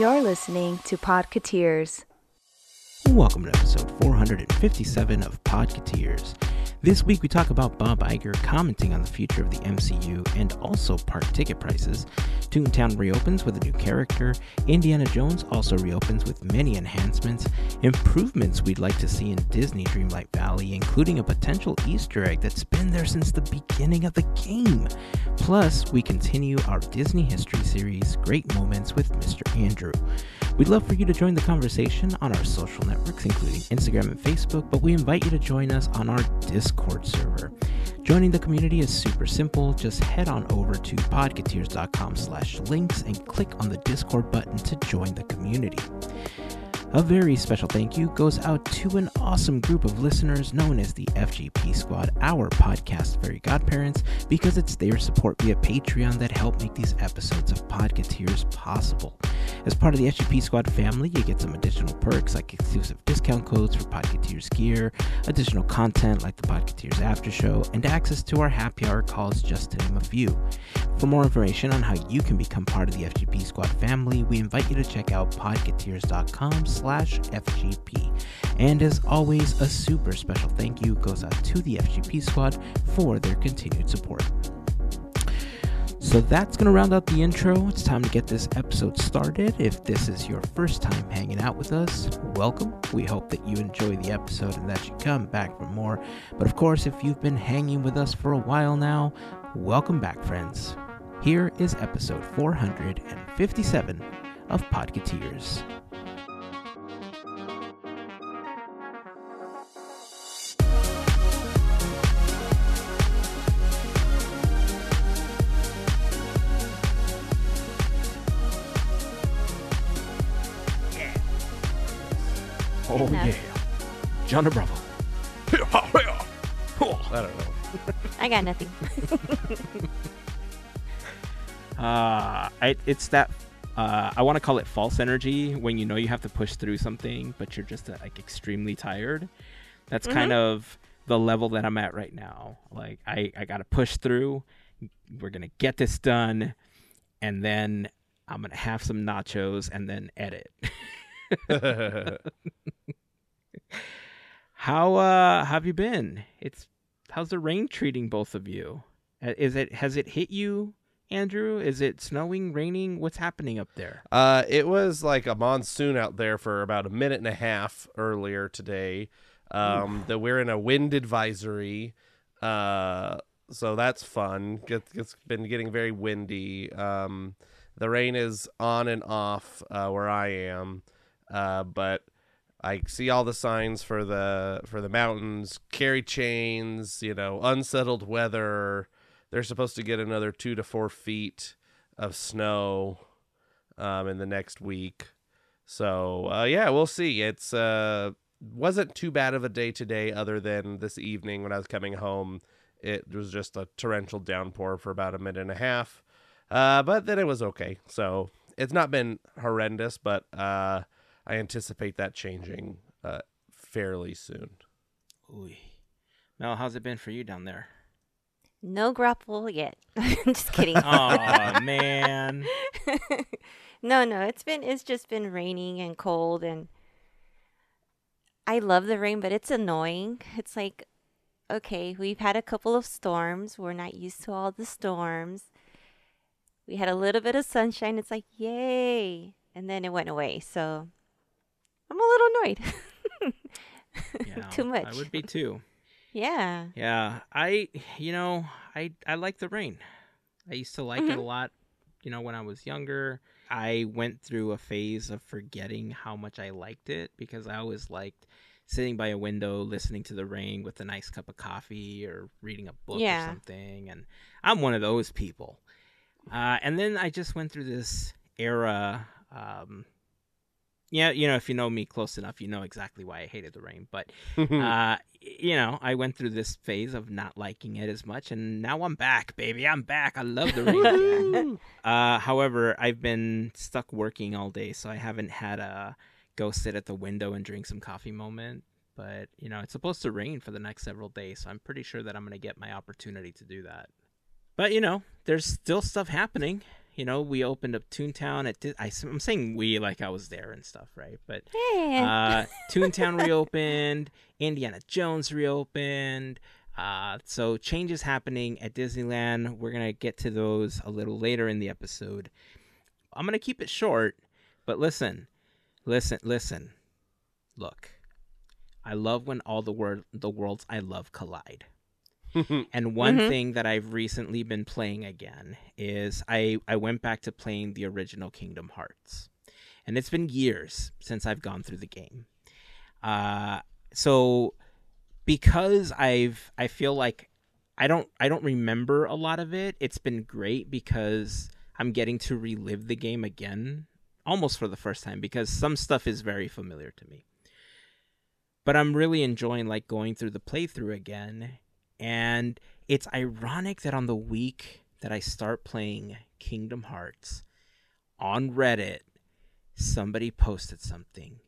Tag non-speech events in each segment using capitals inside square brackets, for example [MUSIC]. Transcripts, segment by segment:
You're listening to Podketeers. Welcome to episode 457 of Podketeers. This week we talk about Bob Iger commenting on the future of the MCU and also park ticket prices. Toontown reopens with a new character. Indiana Jones also reopens with many enhancements, improvements we'd like to see in Disney Dreamlight Valley, including a potential Easter egg that's been there since the beginning of the game. Plus, we continue our Disney history series, Great Moments with Mr. Andrew. We'd love for you to join the conversation on our social networks, including Instagram and Facebook, but we invite you to join us on our Discord server. Joining the community is super simple. Just head on over to podketeers.com slash links and click on the Discord button to join the community. A very special thank you goes out to an awesome group of listeners known as the FGP Squad, our podcast fairy godparents, because it's their support via Patreon that help make these episodes of Podketeers possible. As part of the FGP Squad family, you get some additional perks like exclusive discount codes for Podketeers gear, additional content like the Podketeers After Show, and access to our happy hour calls, just to name a few. For more information on how you can become part of the FGP Squad family, we invite you to check out podketeers.com slash FGP. And as always, a super special thank you goes out to the FGP Squad for their continued support. So that's going to round out the intro. It's time to get this episode started. If this is your first time hanging out with us, welcome. We hope that you enjoy the episode and that you come back for more. But of course, if you've been hanging with us for a while now, welcome back, friends. Here is episode 457 of Podketeers. Oh Enough. yeah, John Bravo. I don't know. [LAUGHS] I got nothing. [LAUGHS] Uh, I, it's that. Uh, I want to call it false energy when you know you have to push through something, but you're just uh, like extremely tired. That's kind of the level that I'm at right now. Like I, I got to push through. We're gonna get this done, and then I'm gonna have some nachos and then edit. [LAUGHS] [LAUGHS] [LAUGHS] How uh have you been? It's how's the rain treating both of you? Uh, Is it has it hit you, Andrew? Is it snowing, raining? What's happening up there? uh, it was like a monsoon out there for about a minute and a half earlier today. Um, that we're in a wind advisory. Uh, so that's fun. It's been getting very windy. Um, the rain is on and off uh, where I am, uh, but I see all the signs for the for the mountains, carry chains, you know, unsettled weather. They're supposed to get another two to four feet of snow um, in the next week. So uh, yeah, we'll see. It's uh, wasn't too bad of a day today, other than this evening when I was coming home. It was just a torrential downpour for about a minute and a half, uh, but then it was okay. So it's not been horrendous, but uh, I anticipate that changing uh, fairly soon. Ooh. Mel, how's it been for you down there? No grapple yet. [LAUGHS] just kidding. Oh man. [LAUGHS] no, no, it's been it's just been raining and cold and I love the rain, but it's annoying. It's like okay, we've had a couple of storms. We're not used to all the storms. We had a little bit of sunshine. It's like, yay. And then it went away. So I'm a little annoyed. [LAUGHS] Yeah, Too much. I would be too. yeah. Yeah, I you know, I I like the rain. I used to like it a lot, you know, when I was younger. I went through a phase of forgetting how much I liked it because I always liked sitting by a window listening to the rain with a nice cup of coffee or reading a book Yeah. or something and I'm one of those people. Uh, and then I just went through this era um yeah, you know, if you know me close enough, you know exactly why I hated the rain. But uh, you know, I went through this phase of not liking it as much, and now I'm back, baby. I'm back. I love the rain uh, however, I've been stuck working all day, so I haven't had a go sit at the window and drink some coffee moment. But you know, it's supposed to rain for the next several days, so I'm pretty sure that I'm gonna get my opportunity to do that. But you know, there's still stuff happening, You know, we opened up Toontown at. I, am saying we like I was there and stuff, right? But Yeah. uh, [LAUGHS] Toontown reopened. Indiana Jones reopened. Uh, so changes happening at Disneyland. We're gonna get to those a little later in the episode. I'm gonna keep it short, but listen, listen, listen. Look, I love when all the word the worlds I love collide. [LAUGHS] and one Mhm. thing that I've recently been playing again is I I went back to playing the original Kingdom Hearts, and it's been years since I've gone through the game. Uh, so because I've I feel like I don't I don't remember a lot of it. It's been great because I'm getting to relive the game again almost for the first time because some stuff is very familiar to me. But I'm really enjoying like going through the playthrough again and it's ironic that on the week that I start playing Kingdom Hearts on Reddit somebody posted something.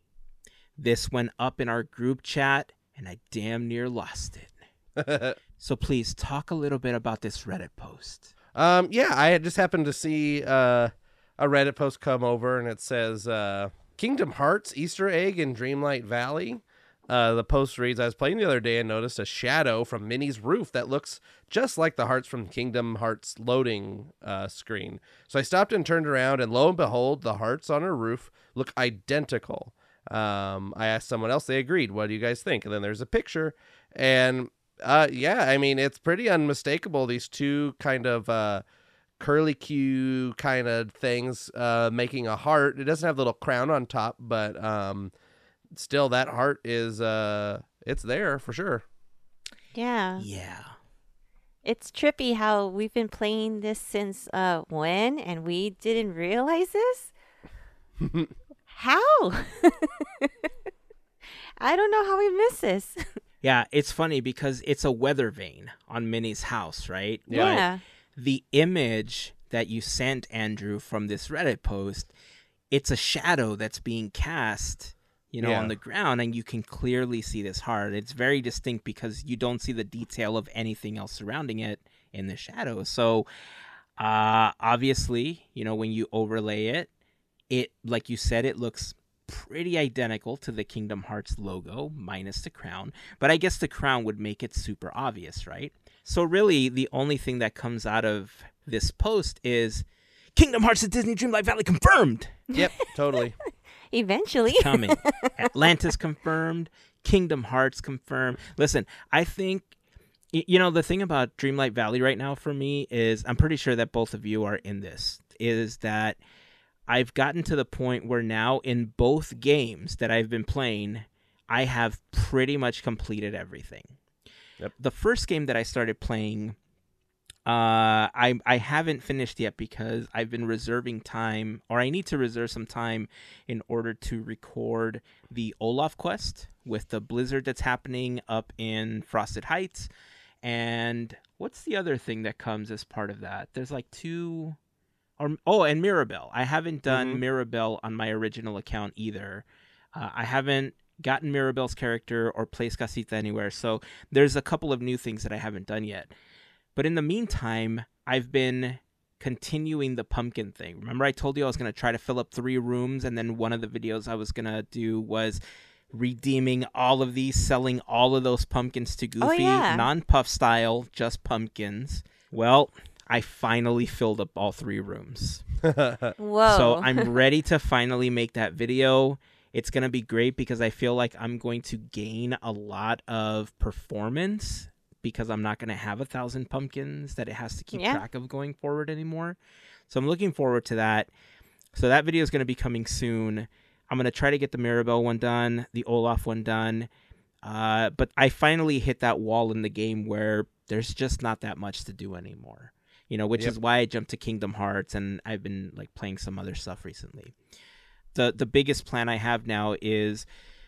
This went up in our group chat and I damn near lost it. [LAUGHS] So please talk a little bit about this Reddit post. Um, yeah, I just happened to see uh, a Reddit post come over, and it says uh, Kingdom Hearts Easter egg in Dreamlight Valley. Uh, the post reads: I was playing the other day and noticed a shadow from Minnie's roof that looks just like the hearts from Kingdom Hearts loading uh, screen. So I stopped and turned around, and lo and behold, the hearts on her roof look identical. Um, I asked someone else; they agreed. What do you guys think? And then there's a picture, and uh, yeah, I mean it's pretty unmistakable. These two kind of uh, curly Q kind of things uh, making a heart. It doesn't have the little crown on top, but um, still that heart is uh, it's there for sure. yeah. Yeah. It's trippy how we've been playing this since uh when and we didn't realize this? [LAUGHS] how? [LAUGHS] I don't know how we missed this. [LAUGHS] Yeah, it's funny because it's a weather vane on Minnie's house, right? Yeah. But the image that you sent, Andrew, from this Reddit post, it's a shadow that's being cast, you know, Yeah. on the ground, and you can clearly see this heart. It's very distinct because you don't see the detail of anything else surrounding it in the shadow. So, uh, obviously, you know, when you overlay it, it, like you said, it looks pretty identical to the Kingdom Hearts logo, minus the crown. But I guess the crown would make it super obvious, right? So, really, the only thing that comes out of this post is Kingdom Hearts at Disney Dreamlight Valley confirmed. Yep, totally. [LAUGHS] Eventually. Coming. [LAUGHS] Atlantis confirmed. Kingdom Hearts confirmed. Listen, I think. You know, the thing about Dreamlight Valley right now for me is I'm pretty sure that both of you are in this, is that I've gotten to the point where now in both games that I've been playing, I have pretty much completed everything. Yep. The first game that I started playing, uh, I I haven't finished yet because I've been reserving time, or I need to reserve some time in order to record the Olaf quest with the blizzard that's happening up in Frosted Heights, and what's the other thing that comes as part of that? There's like two or oh, and Mirabel. I haven't done Mhm. Mirabel on my original account either. Uh, I haven't gotten Mirabel's character or placed Casita anywhere, so there's a couple of new things that I haven't done yet. But in the meantime, I've been continuing the pumpkin thing. Remember, I told you I was going to try to fill up three rooms, and then one of the videos I was going to do was redeeming all of these, selling all of those pumpkins to oh, Goofy, yeah. non puff style, just pumpkins. Well, I finally filled up all three rooms. [LAUGHS] Whoa. So I'm ready to finally make that video. It's going to be great because I feel like I'm going to gain a lot of performance because I'm not going to have a thousand pumpkins that it has to keep Yeah. track of going forward anymore. So I'm looking forward to that. So that video is going to be coming soon. I'm going to try to get the Mirabel one done, the Olaf one done. Uh, but I finally hit that wall in the game where there's just not that much to do anymore. You know, which Yep. is why I jumped to Kingdom Hearts and I've been like playing some other stuff recently. The the biggest plan I have now is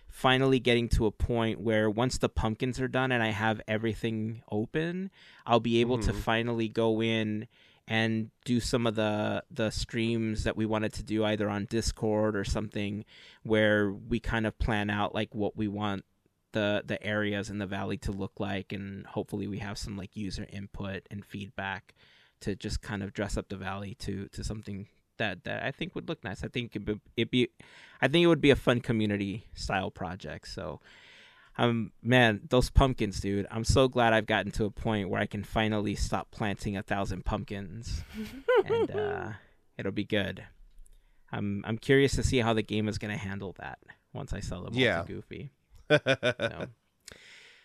finally getting to a point where once the pumpkins are done and I have everything open, I'll be able to Mhm. finally go in and do some of the the streams that we wanted to do either on Discord or something where we kind of plan out like what we want the the areas in the valley to look like and hopefully we have some like user input and feedback to just kind of dress up the valley to to something that that I think would look nice. I think it'd be, it'd be I think it would be a fun community style project. So um man, those pumpkins, dude. I'm so glad I've gotten to a point where I can finally stop planting a thousand pumpkins. [LAUGHS] and uh it'll be good. I'm I'm curious to see how the game is gonna handle that once I sell them all to Goofy. [LAUGHS] So,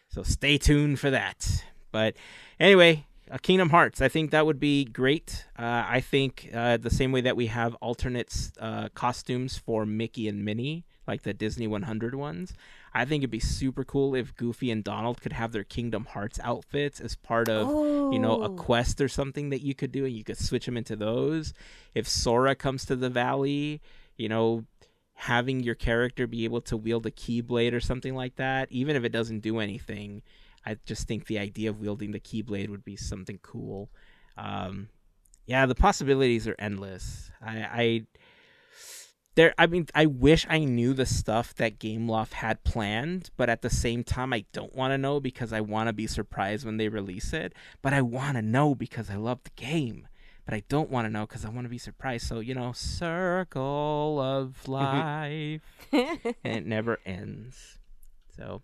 so stay tuned for that. But anyway, uh, Kingdom Hearts. I think that would be great. Uh, I think uh, the same way that we have alternate uh, costumes for Mickey and Minnie, like the Disney 100 ones. I think it'd be super cool if Goofy and Donald could have their Kingdom Hearts outfits as part of, you know, a Oh. quest or something that you could do, and you could switch them into those. If Sora comes to the valley, you know, having your character be able to wield a keyblade or something like that, even if it doesn't do anything, I just think the idea of wielding the keyblade would be something cool. Um, yeah, the possibilities are endless. I, I there. I mean, I wish I knew the stuff that Gameloft had planned, but at the same time, I don't want to know because I want to be surprised when they release it. But I want to know because I love the game. But I don't want to know because I want to be surprised. So you know, circle of [LAUGHS] life and it never ends. So,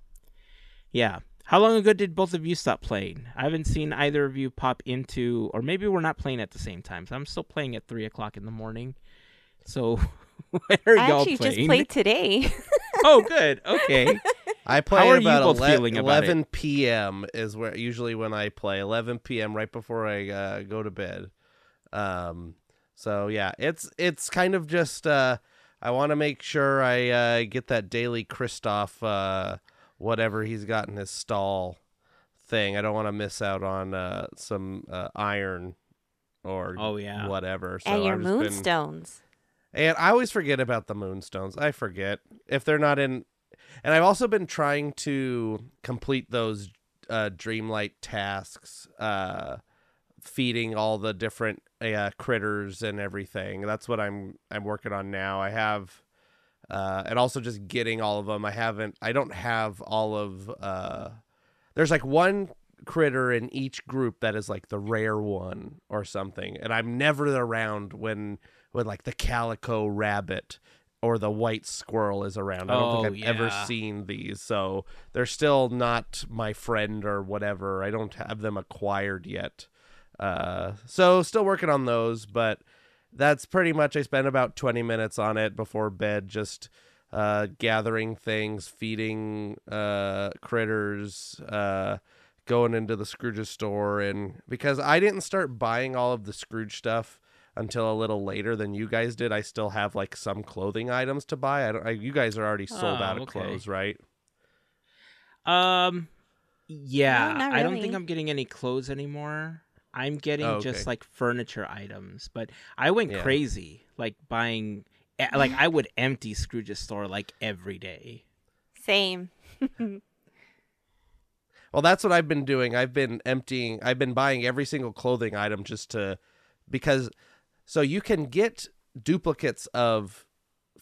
yeah. How long ago did both of you stop playing? I haven't seen either of you pop into, or maybe we're not playing at the same time. So I'm still playing at three o'clock in the morning. So, [LAUGHS] when are I y'all actually playing? just played today. [LAUGHS] oh, good. Okay. I play How are you both ele- feeling about it? 11 p.m. is where usually when I play 11 p.m. right before I uh, go to bed. Um, so yeah, it's it's kind of just uh, I want to make sure I uh, get that daily Kristoff uh, whatever he's got in his stall thing. I don't want to miss out on uh, some uh, iron or Oh, yeah. whatever. So and your I've just been- moonstones. and I always forget about the moonstones. I forget if they're not in. And I've also been trying to complete those uh, dreamlight tasks, uh, feeding all the different uh, critters and everything. That's what I'm I'm working on now. I have, uh, and also just getting all of them. I haven't. I don't have all of. Uh, there's like one critter in each group that is like the rare one or something, and I'm never around when when like the calico rabbit or the white squirrel is around. I don't Oh, think I've ever seen these, so they're still not my friend or whatever. I don't have them acquired yet. Uh, so still working on those, but that's pretty much. I spent about twenty minutes on it before bed, just uh, gathering things, feeding uh, critters, uh, going into the Scrooge store, and because I didn't start buying all of the Scrooge stuff until a little later than you guys did, I still have like some clothing items to buy. I don't. I, you guys are already sold Oh, out of okay. clothes, right? Um, yeah. No, not I don't think. I'm getting any clothes anymore. I'm getting Oh, just like furniture items, but I went Yeah. crazy like buying. eh, Like I would empty Scrooge's store like every day. Same. [LAUGHS] Well, that's what I've been doing. I've been emptying. I've been buying every single clothing item just to because so you can get duplicates of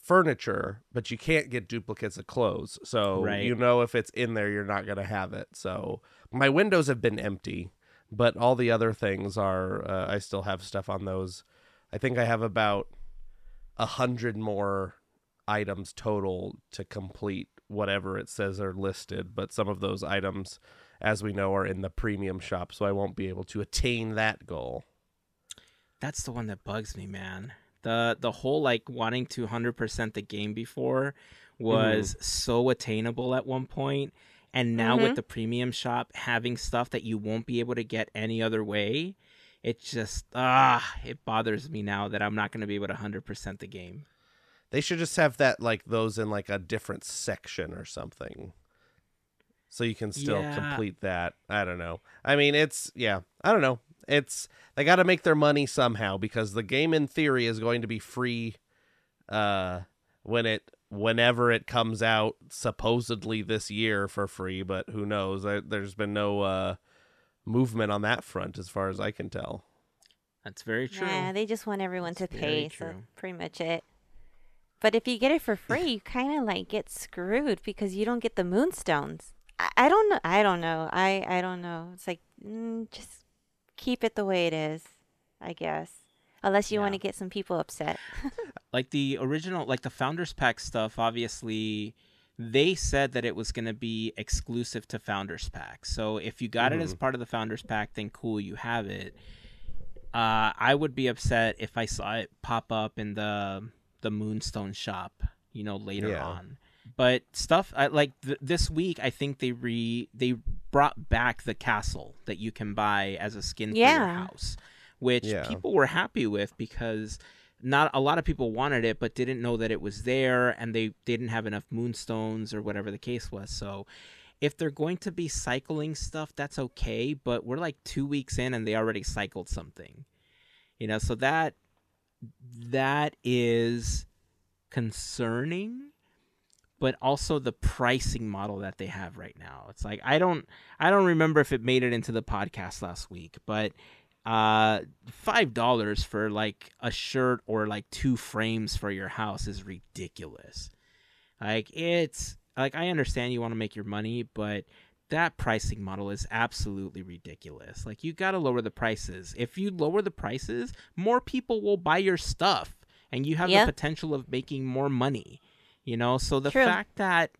furniture, but you can't get duplicates of clothes. So Right. you know if it's in there, you're not going to have it. So my windows have been empty, but all the other things are. Uh, I still have stuff on those. I think I have about a hundred more items total to complete whatever it says are listed, but some of those items, as we know, are in the premium shop, so I won't be able to attain that goal. That's the one that bugs me, man. The the whole like wanting to 100% the game before was so attainable at one point and now with Mhm. the premium shop having stuff that you won't be able to get any other way, it just ah, it bothers me now that I'm not going to be able to 100% the game. They should just have that like those in like a different section or something. So you can still Yeah. complete that. I don't know. I mean, it's yeah, I don't know. It's they got to make their money somehow because the game in theory is going to be free uh when it whenever it comes out supposedly this year for free, but who knows? There, there's been no uh movement on that front as far as I can tell. That's very true. Yeah, they just want everyone That's to very pay, so pretty much it. But if you get it for [LAUGHS] free, you kind of like get screwed because you don't get the moonstones. I, I don't know. I don't know. I I don't know. It's like mm, just keep it the way it is. I guess. Unless you want to get some people upset. [LAUGHS] like the original like the founders pack stuff obviously they said that it was going to be exclusive to founders pack so if you got it as part of the founders pack then cool you have it uh, i would be upset if i saw it pop up in the the moonstone shop you know later Yeah. on but stuff I, like th- this week i think they re they brought back the castle that you can buy as a skin for your Yeah. house which Yeah. people were happy with because not a lot of people wanted it but didn't know that it was there and they didn't have enough moonstones or whatever the case was. So if they're going to be cycling stuff that's okay but we're like two weeks in and they already cycled something. You know so that that is concerning but also the pricing model that they have right now. It's like i don't i don't remember if it made it into the podcast last week but uh five dollars for like a shirt or like two frames for your house is ridiculous like it's like i understand you want to make your money but that pricing model is absolutely ridiculous like you got to lower the prices if you lower the prices more people will buy your stuff and you have Yeah. the potential of making more money you know so the True. fact that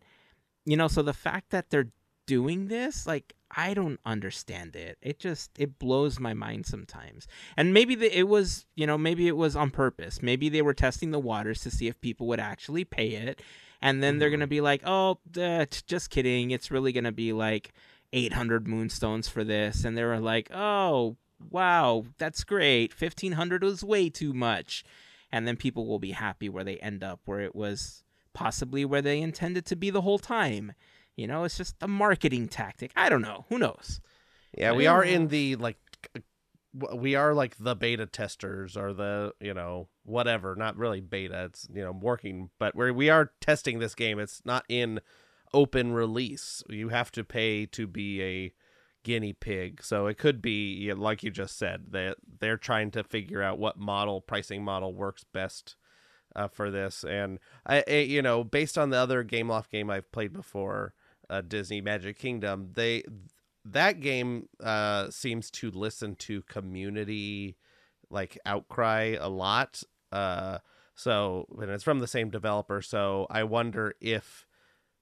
you know so the fact that they're doing this like i don't understand it. It just it blows my mind sometimes. And maybe the, it was you know maybe it was on purpose. Maybe they were testing the waters to see if people would actually pay it. And then they're gonna be like oh uh, just kidding. It's really gonna be like 800 moonstones for this. And they were like oh wow that's great. 1500 was way too much. And then people will be happy where they end up where it was possibly where they intended to be the whole time you know it's just a marketing tactic i don't know who knows Yeah, we are know. in the like we are like the beta testers or the, you know, whatever, not really beta, it's, you know, working, but we we are testing this game. It's not in open release. You have to pay to be a guinea pig. So it could be like you just said that they're trying to figure out what model pricing model works best uh, for this and I, I you know based on the other Gameloft game I've played before uh, Disney Magic Kingdom they that game uh, seems to listen to community like outcry a lot uh, so and it's from the same developer so I wonder if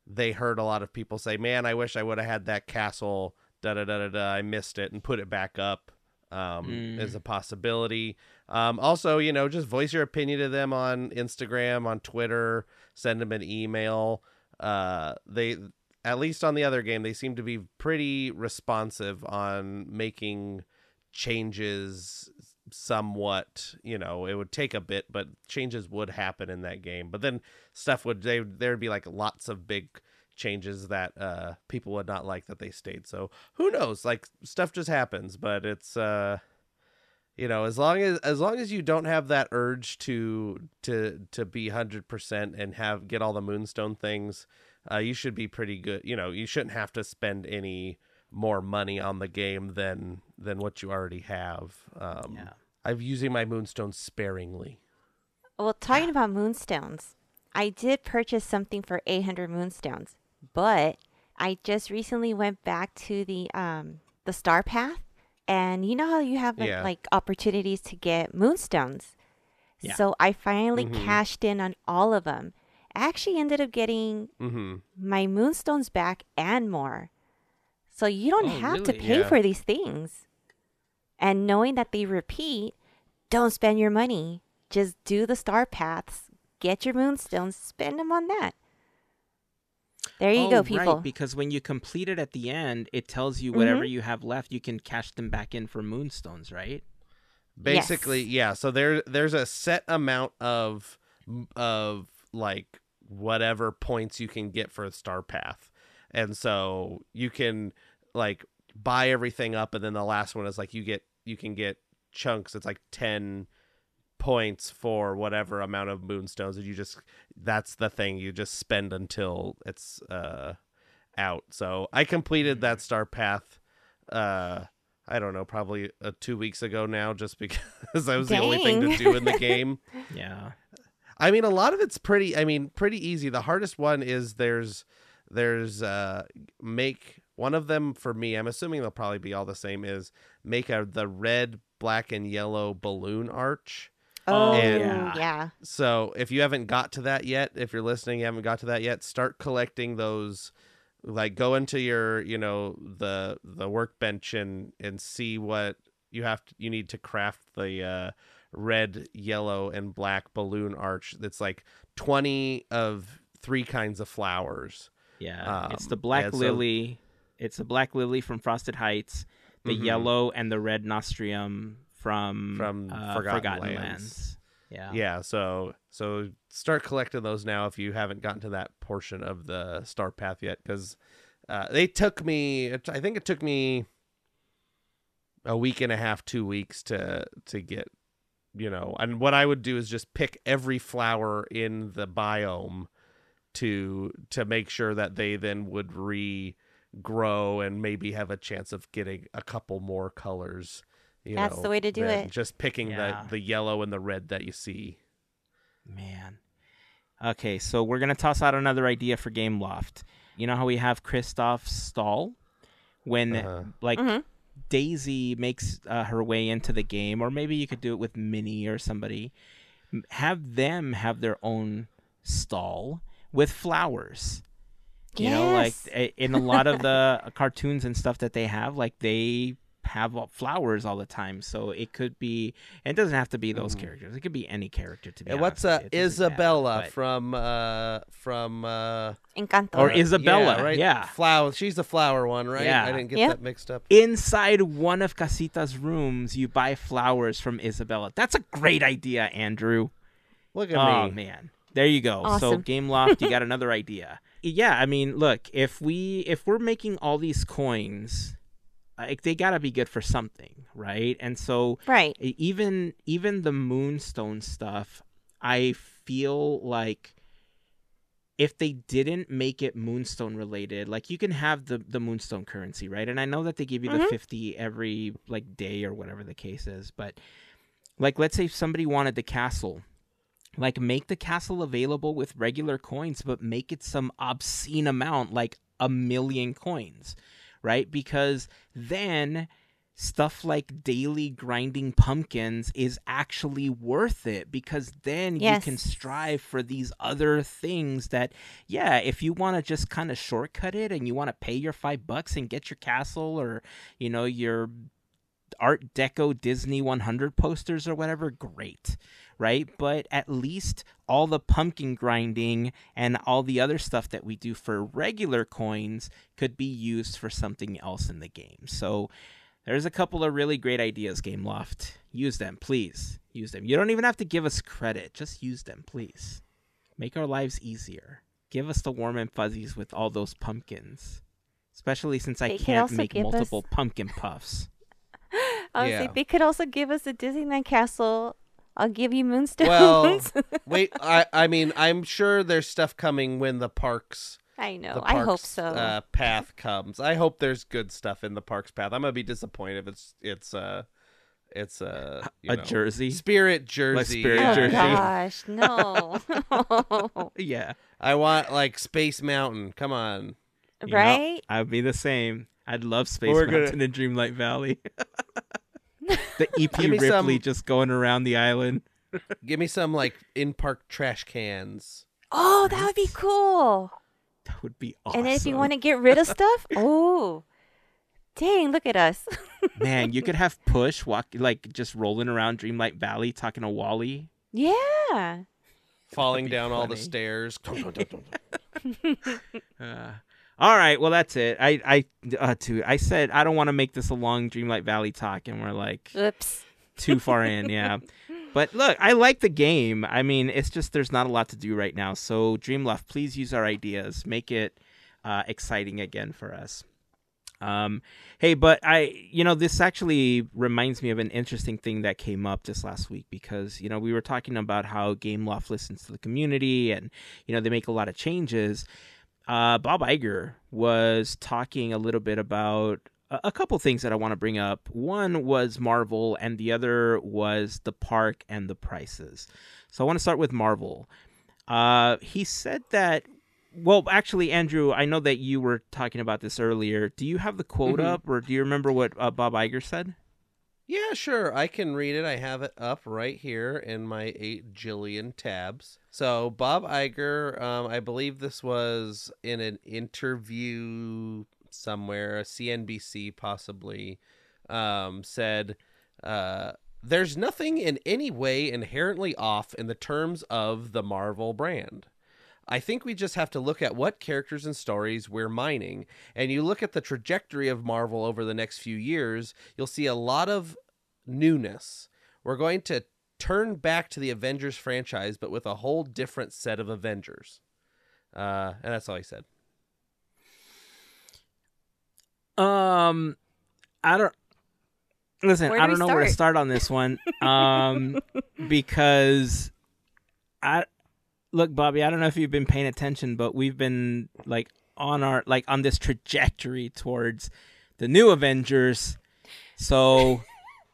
they heard a lot of people say man I wish I would have had that castle da da da da da I missed it and put it back up um, Mm. is a possibility um, also, you know, just voice your opinion to them on Instagram, on Twitter, send them an email. Uh, they, at least on the other game, they seem to be pretty responsive on making changes somewhat. You know, it would take a bit, but changes would happen in that game. But then stuff would, they, there'd be like lots of big changes that uh, people would not like that they stayed. So who knows? Like stuff just happens, but it's, uh, you know as long as as long as you don't have that urge to to to be 100% and have get all the moonstone things uh, you should be pretty good you know you shouldn't have to spend any more money on the game than than what you already have um Yeah. i'm using my moonstone sparingly Well, talking about moonstones, I did purchase something for 800 moonstones, but I just recently went back to the um the star path, and you know how you have like, Yeah. like opportunities to get moonstones. Yeah. So I finally Mhm. cashed in on all of them. I actually ended up getting mm-hmm my moonstones back and more. So you don't Oh, have to pay Yeah. for these things. And knowing that they repeat, don't spend your money. Just do the star paths, get your moonstones, spend them on that. There you Oh, go, people. Right, because when you complete it at the end, it tells you whatever Mm-hmm. you have left, you can cash them back in for moonstones, right? basically Yes. yeah so there there's a set amount of of like whatever points you can get for a star path and so you can like buy everything up and then the last one is like you get you can get chunks it's like 10 points for whatever amount of moonstones and you just that's the thing you just spend until it's uh out so i completed that star path uh I don't know, probably uh, two weeks ago now, just because [LAUGHS] that was the only thing to do in the game. [LAUGHS] Yeah. I mean, a lot of it's pretty. I mean, pretty easy. The hardest one is there's there's uh make one of them for me. I'm assuming they'll probably be all the same. Is make a the red black and yellow balloon arch. Oh, And- yeah. Yeah. So if you haven't got to that yet, if you're listening, you haven't got to that yet, start collecting those. Like go into your, you know, the the workbench and and see what you have to, you need to craft the uh, red, yellow, and black balloon arch. That's like twenty of three kinds of flowers. Yeah, it's Um, the black and so- lily. It's the black lily from Frosted Heights, the Mhm. yellow and the red nasturtium from From uh, Forgotten Lands. Lands. Yeah. Yeah, so so start collecting those now if you haven't gotten to that portion of the star path yet, because uh, they took me. I think it took me a week and a half, two weeks to to get. You know, and what I would do is just pick every flower in the biome to to make sure that they then would regrow and maybe have a chance of getting a couple more colors. You That's know, the way to do it. Just picking Yeah. the the yellow and the red that you see. Man. Okay, so we're gonna toss out another idea for Gameloft. You know how we have Kristoff's stall when Uh-huh. like Mhm. Daisy makes uh, her way into the game, or maybe you could do it with Minnie or somebody. Have them have their own stall with flowers. You know, like in a lot of the [LAUGHS] cartoons and stuff that they have, like they have flowers all the time. So it could be. It doesn't have to be those characters. It could be any character. To be And what's honest uh with you. It doesn't matter, Isabela but- from uh from uh Encanto. Or Isabela, yeah, right? yeah. Flower. She's the flower one, right? Yeah. I didn't get Yep. that mixed up. inside one of Casita's rooms, you buy flowers from Isabela. That's a great idea, Andrew. Look at Oh me. man, there you go. So Awesome. Gameloft, you [LAUGHS] got another idea. Yeah, I mean, look, if we if we're making all these coins, like they gotta be good for something, right? And so right. even even the moonstone stuff i feel like if they didn't make it moonstone related like you can have the the moonstone currency right and i know that they give you the Mhm. 50 every like day or whatever the case is but like let's say somebody wanted the castle like make the castle available with regular coins but make it some obscene amount like a million coins right? Because then stuff like daily grinding pumpkins is actually worth it because then you can strive for these other things that yeah if you want to just kind of shortcut it and you want to pay your five bucks and get your castle or you know your art deco disney 100 posters or whatever great right but at least all the pumpkin grinding and all the other stuff that we do for regular coins could be used for something else in the game so there's a couple of really great ideas, Gameloft. Use them, please. Use them. You don't even have to give us credit. Just use them, please. Make our lives easier. Give us the warm and fuzzies with all those pumpkins. Especially since I They can't also make give us- multiple pumpkin puffs. I was Yeah. like, they could also give us a Disneyland castle. I'll give you moonstones. Well, [LAUGHS] wait. I I mean, I'm sure there's stuff coming when the parks. I know. The I hope so. Uh, path comes. I hope there's good stuff in the parks path. I'm gonna be disappointed if it's it's uh it's uh you a know, jersey. spirit jersey. Spirit oh Jersey. gosh, no. [LAUGHS] [LAUGHS] Yeah. I want like Space Mountain. Come on. You know, right? I'd be the same. I'd love Space We're gonna- Mountain and Dreamlight Valley. The EP [LAUGHS] Give Ripley some- just going around the island. Give me some like in park trash cans. Oh, that would be cool. That would be awesome. And if you want to get rid of stuff, [LAUGHS] oh, dang, look at us. [LAUGHS] Man, you could have Push walk like just rolling around Dreamlight Valley talking to Wally. yeah. Falling be down all the stairs. Uh, all right, well that's it. I I uh, dude, I said I don't want to make this a long Dreamlight Valley talk, and we're like Oops. too far in, [LAUGHS] yeah. But look, I like the game. I mean, it's just there's not a lot to do right now. So Dreamloft, please use our ideas, make it uh, exciting again for us. Um, hey, but I, you know, this actually reminds me of an interesting thing that came up this last week because you know we were talking about how Gameloft listens to the community and you know they make a lot of changes. Uh, Bob Iger was talking a little bit about a, a couple things that I want to bring up. One was Marvel, and the other was the park and the prices. So I want to start with Marvel. Uh, he said that. Well, actually, Andrew, I know that you were talking about this earlier. Do you have the quote Mhm. up, or do you remember what uh, Bob Iger said? Yeah, sure. I can read it. I have it up right here in my eight jillion tabs. So Bob Iger, um, I believe this was in an interview somewhere, CNBC possibly, um, said, uh, "There's nothing in any way inherently off in the terms of the Marvel brand." I think we just have to look at what characters and stories we're mining. And you look at the trajectory of Marvel over the next few years, you'll see a lot of newness. We're going to turn back to the Avengers franchise, but with a whole different set of Avengers. Uh, and that's all he said. Um, I don't. Listen, do I don't know where to start? start on this one. Um, [LAUGHS] because I look, Bobby. I don't know if you've been paying attention, but we've been like on our like on this trajectory towards the new Avengers. So,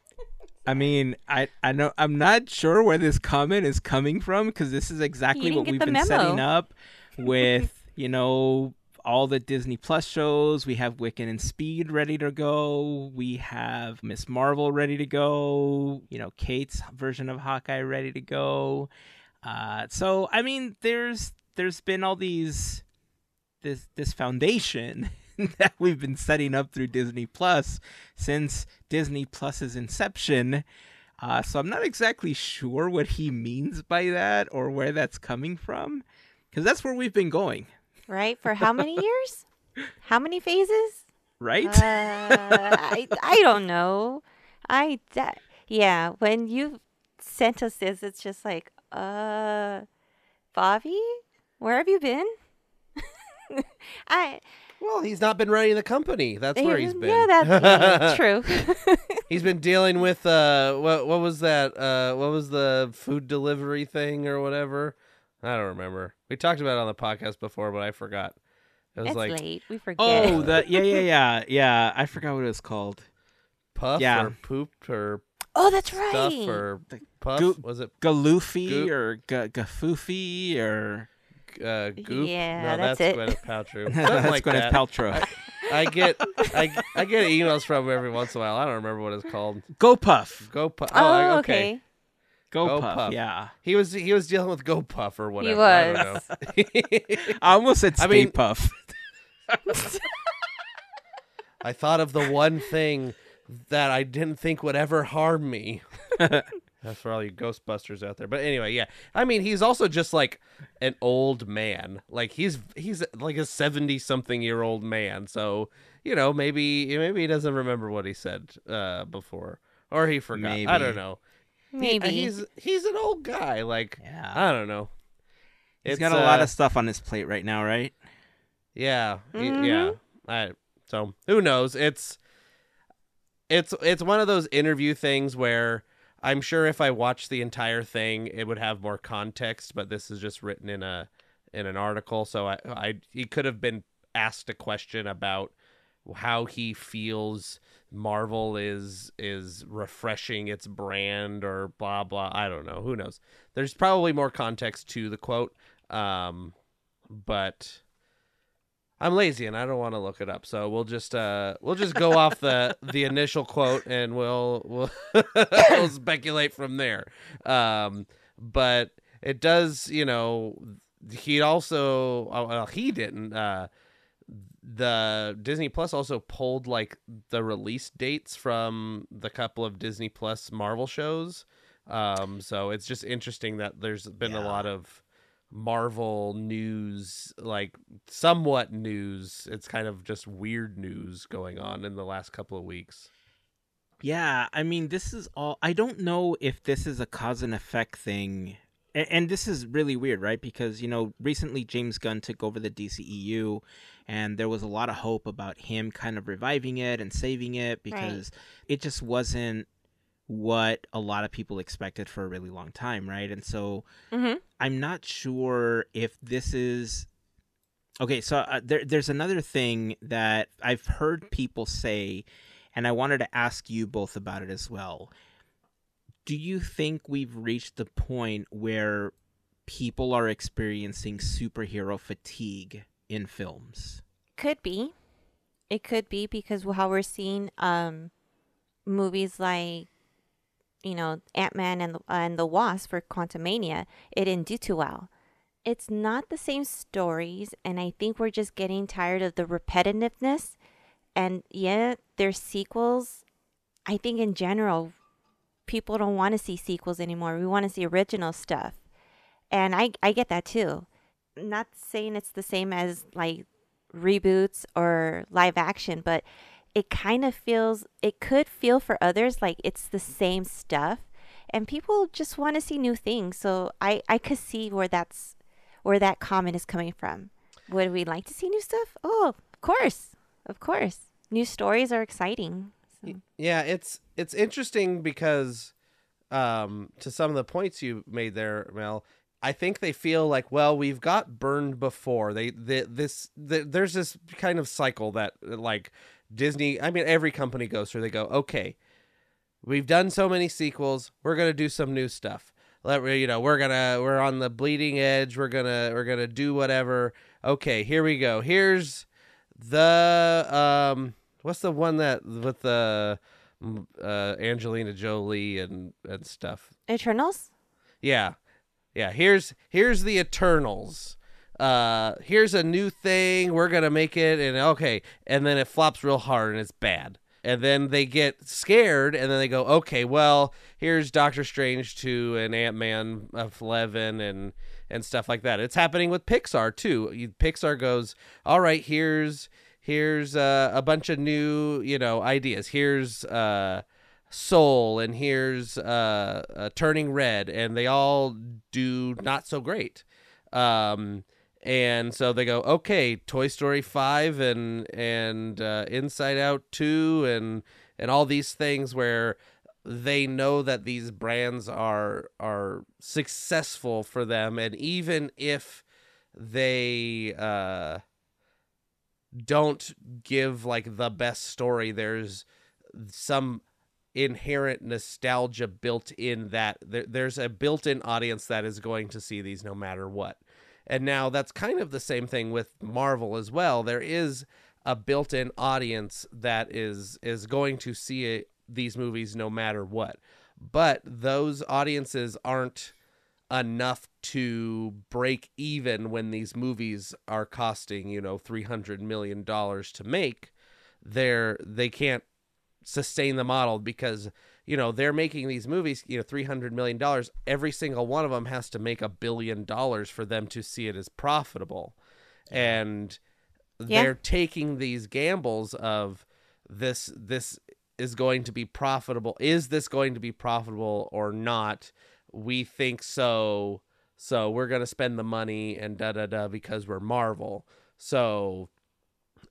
[LAUGHS] I mean, I I know I'm not sure where this comment is coming from because this is exactly what we've been memo. setting up [LAUGHS] with you know all the Disney Plus shows. We have Wiccan and Speed ready to go. We have Ms. Marvel ready to go. You know, Kate's version of Hawkeye ready to go. Uh, so I mean, there's there's been all these this this foundation [LAUGHS] that we've been setting up through Disney Plus since Disney Plus's inception. Uh, so I'm not exactly sure what he means by that or where that's coming from, because that's where we've been going, Right? For how many [LAUGHS] years? How many phases? right? Uh, I I don't know. I that, yeah. When you sent us this, it's just like, uh, Bobby, where have you been? [LAUGHS] I Well, he's not been running the company. That's where he's been. Yeah, that's yeah, [LAUGHS] true. [LAUGHS] he's been dealing with uh, what what was that? Uh, what was the food delivery thing or whatever? I don't remember. We talked about it on the podcast before, but I forgot. It was it's like late. We forget. oh, the yeah, yeah, yeah, yeah. I forgot what it was called. puff Yeah. or poop or oh, that's stuff right. or The puff. goo- was it Galoofy Goop. or G- Gafoofy or uh, goop? Yeah, no, that's that's, it. Gwyneth Paltrow. [LAUGHS] That's like Gwyneth that. Paltrow. I get I, I get emails from him every once in a while. I don't remember what it's called. Go Puff. Go puff. oh, I- okay. Go, Go Puff. Puff. Yeah. He was he was dealing with Go Puff or whatever. He was. I don't know. [LAUGHS] I almost said I mean- Puff. [LAUGHS] I thought of the one thing that I didn't think would ever harm me. That's for all you Ghostbusters out there. But anyway, yeah. I mean, he's also just like an old man. Like he's he's like a seventy something year old man. So you know, maybe maybe he doesn't remember what he said uh, before, or he forgot. I don't know. He- Maybe. he's he's an old guy. Like Yeah. I don't know. He's It's, got a lot uh, of stuff on his plate right now, right? Yeah, y- Mhm. yeah. I so who knows? It's it's it's one of those interview things where I'm sure if I watched the entire thing, it would have more context. But this is just written in a in an article, so I, I he could have been asked a question about how he feels Marvel is is refreshing its brand or blah blah. I don't know. Who knows? There's probably more context to the quote, um, but I'm lazy and I don't want to look it up. So we'll just uh we'll just go off the the initial quote and we'll we'll, [LAUGHS] we'll speculate from there. Um, but it does, you know, he also oh, well he didn't uh the Disney Plus also pulled like the release dates from the couple of Disney Plus Marvel shows. Um, so it's just interesting that there's been a lot of Marvel news, like somewhat news. It's kind of just weird news going on in the last couple of weeks. Yeah, I mean, this is all. I don't know if this is a cause and effect thing. And, and this is really weird, right? Because, you know, recently James Gunn took over the DCEU, and there was a lot of hope about him kind of reviving it and saving it because it just wasn't what a lot of people expected for a really long time, right? And so hmm I'm not sure if this is okay. So uh, there, there's another thing that I've heard people say, and I wanted to ask you both about it as well. Do you think we've reached the point where people are experiencing superhero fatigue in films? Could be. It could be because how we're seeing um movies like you know Ant Man and the, and the Wasp for Quantumania, it didn't do too well. It's not the same stories, and I think we're just getting tired of the repetitiveness. And yeah, there's sequels. I think in general, people don't want to see sequels anymore. We want to see original stuff, and I I get that too. Not saying it's the same as like reboots or live action, but it kind of feels it could feel for others like it's the same stuff and people just want to see new things so i i could see where that's where that comment is coming from would we like to see new stuff oh of course of course new stories are exciting so. Yeah, it's it's interesting because um to some of the points you made there, Mel, I think they feel like, well, we've got burned before. They, they this the, there's this kind of cycle that like Disney, I mean every company goes through. They go, "Okay, we've done so many sequels. We're going to do some new stuff. Let you know, we're to we're on the bleeding edge. We're going to we're to do whatever. Okay, here we go. Here's the um what's the one that with the uh Angelina Jolie and and stuff. eternals Yeah. Yeah, here's here's the Eternals. Uh here's a new thing, we're to make it and okay, and then it flops real hard and it's bad. And then they get scared and then they go, "Okay, well, here's Doctor Strange 2 and Ant-Man of 11 and and stuff like that." It's happening with Pixar too. Pixar goes, "All right, here's here's uh, a bunch of new, you know, ideas. Here's uh Soul and here's uh, uh Turning Red and they all do not so great. Um and so they go, okay, Toy Story five and and uh, Inside Out two and and all these things where they know that these brands are are successful for them, and even if they uh, don't give like the best story, there's some inherent nostalgia built in that. There, there's a built-in audience that is going to see these no matter what and now that's kind of the same thing with Marvel as well. There is a built-in audience that is is going to see it, these movies no matter what. But those audiences aren't enough to break even when these movies are costing, you know, 300 million dollars to make. They're they can't sustain the model because you know they're making these movies you know 300 million dollars every single one of them has to make a billion dollars for them to see it as profitable. And Yeah. they're taking these gambles of this this is going to be profitable is this going to be profitable or not? We think so. So we're going to spend the money and da da da because we're marvel. So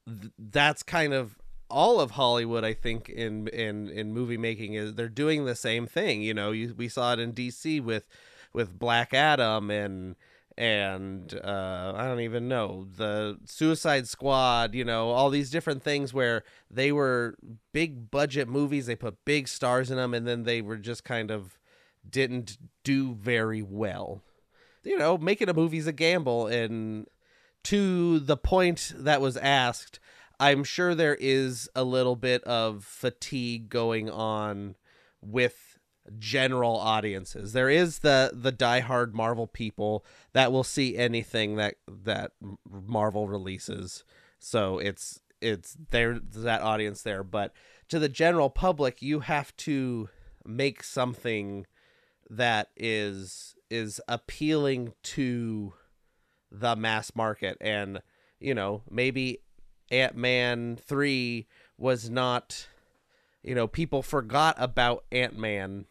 th- that's kind of all of Hollywood, I think, in in in movie making is they're doing the same thing. You know, you, we saw it in DC with with Black Adam and and uh, I don't even know the Suicide Squad. You know, all these different things where they were big budget movies. They put big stars in them, and then they were just kind of didn't do very well. You know, making a movie's a gamble, and to the point that was asked, I'm sure there is a little bit of fatigue going on with general audiences. There is the the diehard Marvel people that will see anything that that Marvel releases. So it's it's there that audience there, but to the general public, you have to make something that is is appealing to the mass market and you know maybe ant-man 3 was not you know people forgot about ant-man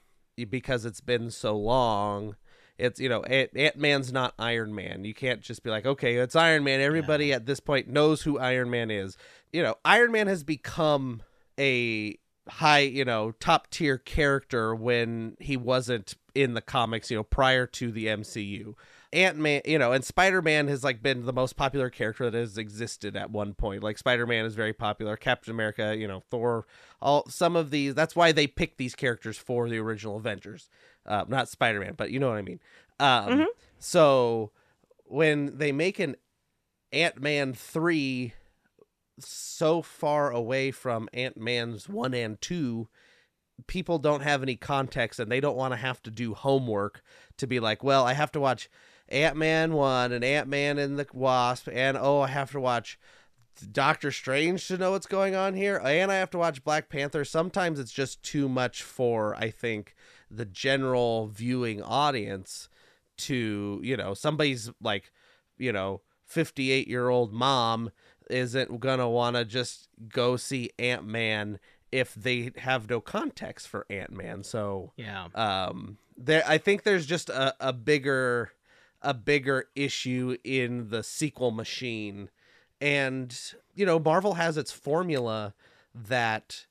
because it's been so long. It's you know Ant- ant-man's not iron man. You can't just be like okay it's iron man. Everybody at this point knows who iron man is. You know iron man has become a high you know top tier character when he wasn't in the comics you know prior to the mcu ant-man you know and spider-man has like been the most popular character that has existed at one point. Like spider-man is very popular. Captain america you know thor all some of these that's why they picked these characters for the original avengers. Uh, not spider-man but you know what i mean. Um, Mhm. so when they make an ant-man 3 so far away from Ant Man's one and two, people don't have any context and they don't want to have to do homework to be like, well, I have to watch Ant Man 1 and Ant Man and the Wasp, and oh, I have to watch Doctor Strange to know what's going on here, and I have to watch Black Panther. Sometimes it's just too much for, I think, the general viewing audience to, you know, somebody's like, you know, 58 year old mom isn't gonna want to just go see Ant Man if they have no context for Ant Man. So yeah, um, there I think there's just a, a bigger a bigger issue in the sequel machine, and you know Marvel has its formula that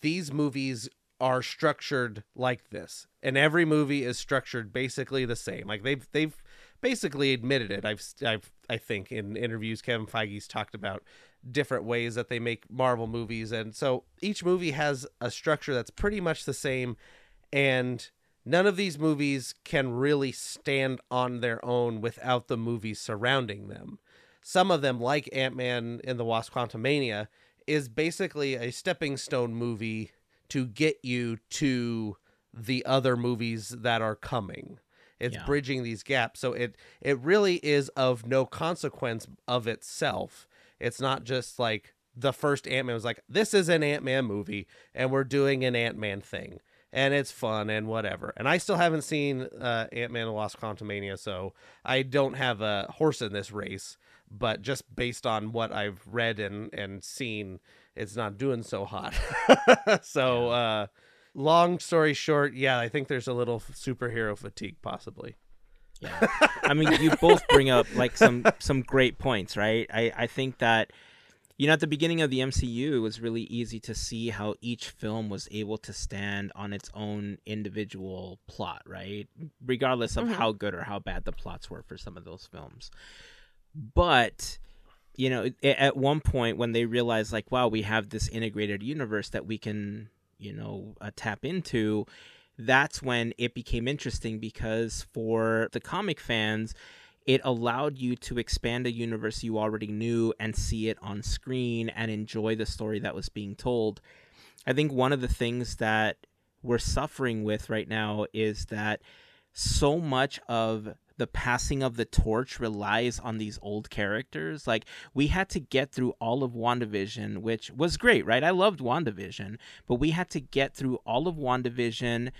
these movies are structured like this and every movie is structured basically the same like they've they've basically admitted it i've i've i think in interviews kevin feige's talked about different ways that they make Marvel movies. And so each movie has a structure that's pretty much the same. And none of these movies can really stand on their own without the movies surrounding them. Some of them, like Ant Man in the Wasp Quantumania, is basically a stepping stone movie to get you to the other movies that are coming. It's yeah. bridging these gaps. So it it really is of no consequence of itself. It's not just like the first Ant Man was like, this is an Ant Man movie, and we're doing an Ant Man thing, and it's fun and whatever. And I still haven't seen uh, Ant Man and the Lost Quantumania, so I don't have a horse in this race. But just based on what I've read and and seen, it's not doing so hot. [LAUGHS] so, uh, long story short, yeah, I think there's a little superhero fatigue possibly. Yeah. I mean, you both bring up like some some great points, right? I I think that you know at the beginning of the MCU it was really easy to see how each film was able to stand on its own individual plot, right? Regardless of mm-hmm. how good or how bad the plots were for some of those films. But you know, at one point when they realized like wow, we have this integrated universe that we can, you know, uh, tap into, that's when it became interesting because for the comic fans, it allowed you to expand a universe you already knew and see it on screen and enjoy the story that was being told. I think one of the things that we're suffering with right now is that so much of the passing of the torch relies on these old characters. Like we had to get through all of WandaVision, which was great, right? I loved WandaVision, but we had to get through all of WandaVision,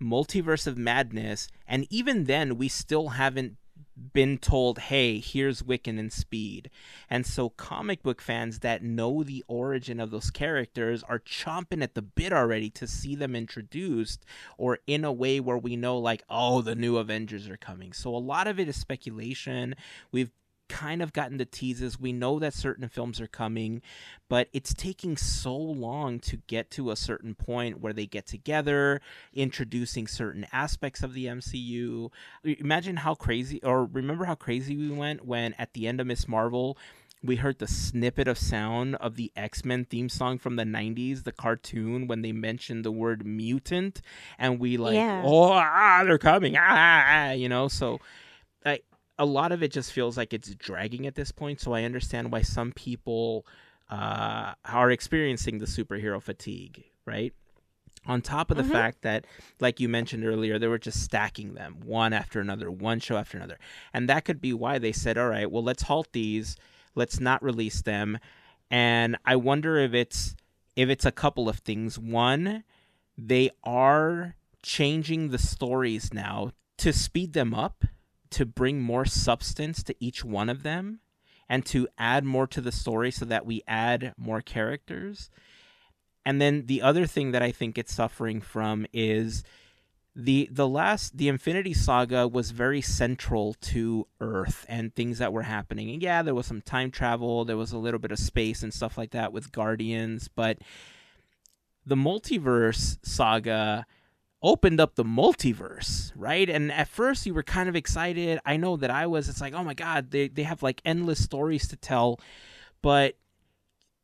Multiverse of Madness, and even then we still haven't been told, hey, here's Wiccan and Speed. And so comic book fans that know the origin of those characters are chomping at the bit already to see them introduced or in a way where we know, like, oh, the new Avengers are coming. So a lot of it is speculation. We've kind of gotten the teases. We know that certain films are coming, but it's taking so long to get to a certain point where they get together, introducing certain aspects of the MCU. Imagine how crazy, or remember how crazy we went when at the end of Ms. Marvel, we heard the snippet of sound of the X Men theme song from the 90s, the cartoon, when they mentioned the word mutant. And we, like, yeah. oh, ah, they're coming. Ah, ah, ah you know? So a lot of it just feels like it's dragging at this point. So I understand why some people uh, are experiencing the superhero fatigue, right? On top of the mm-hmm. fact that, like you mentioned earlier, they were just stacking them one after another, one show after another. And that could be why they said, all right, well, let's halt these, let's not release them. And I wonder if it's if it's a couple of things. One, they are changing the stories now to speed them up to bring more substance to each one of them and to add more to the story so that we add more characters. And then the other thing that I think it's suffering from is the the last the Infinity Saga was very central to Earth and things that were happening. And yeah, there was some time travel, there was a little bit of space and stuff like that with Guardians, but the multiverse saga opened up the multiverse, right? And at first you were kind of excited. I know that I was. It's like, oh my God, they, they have like endless stories to tell. But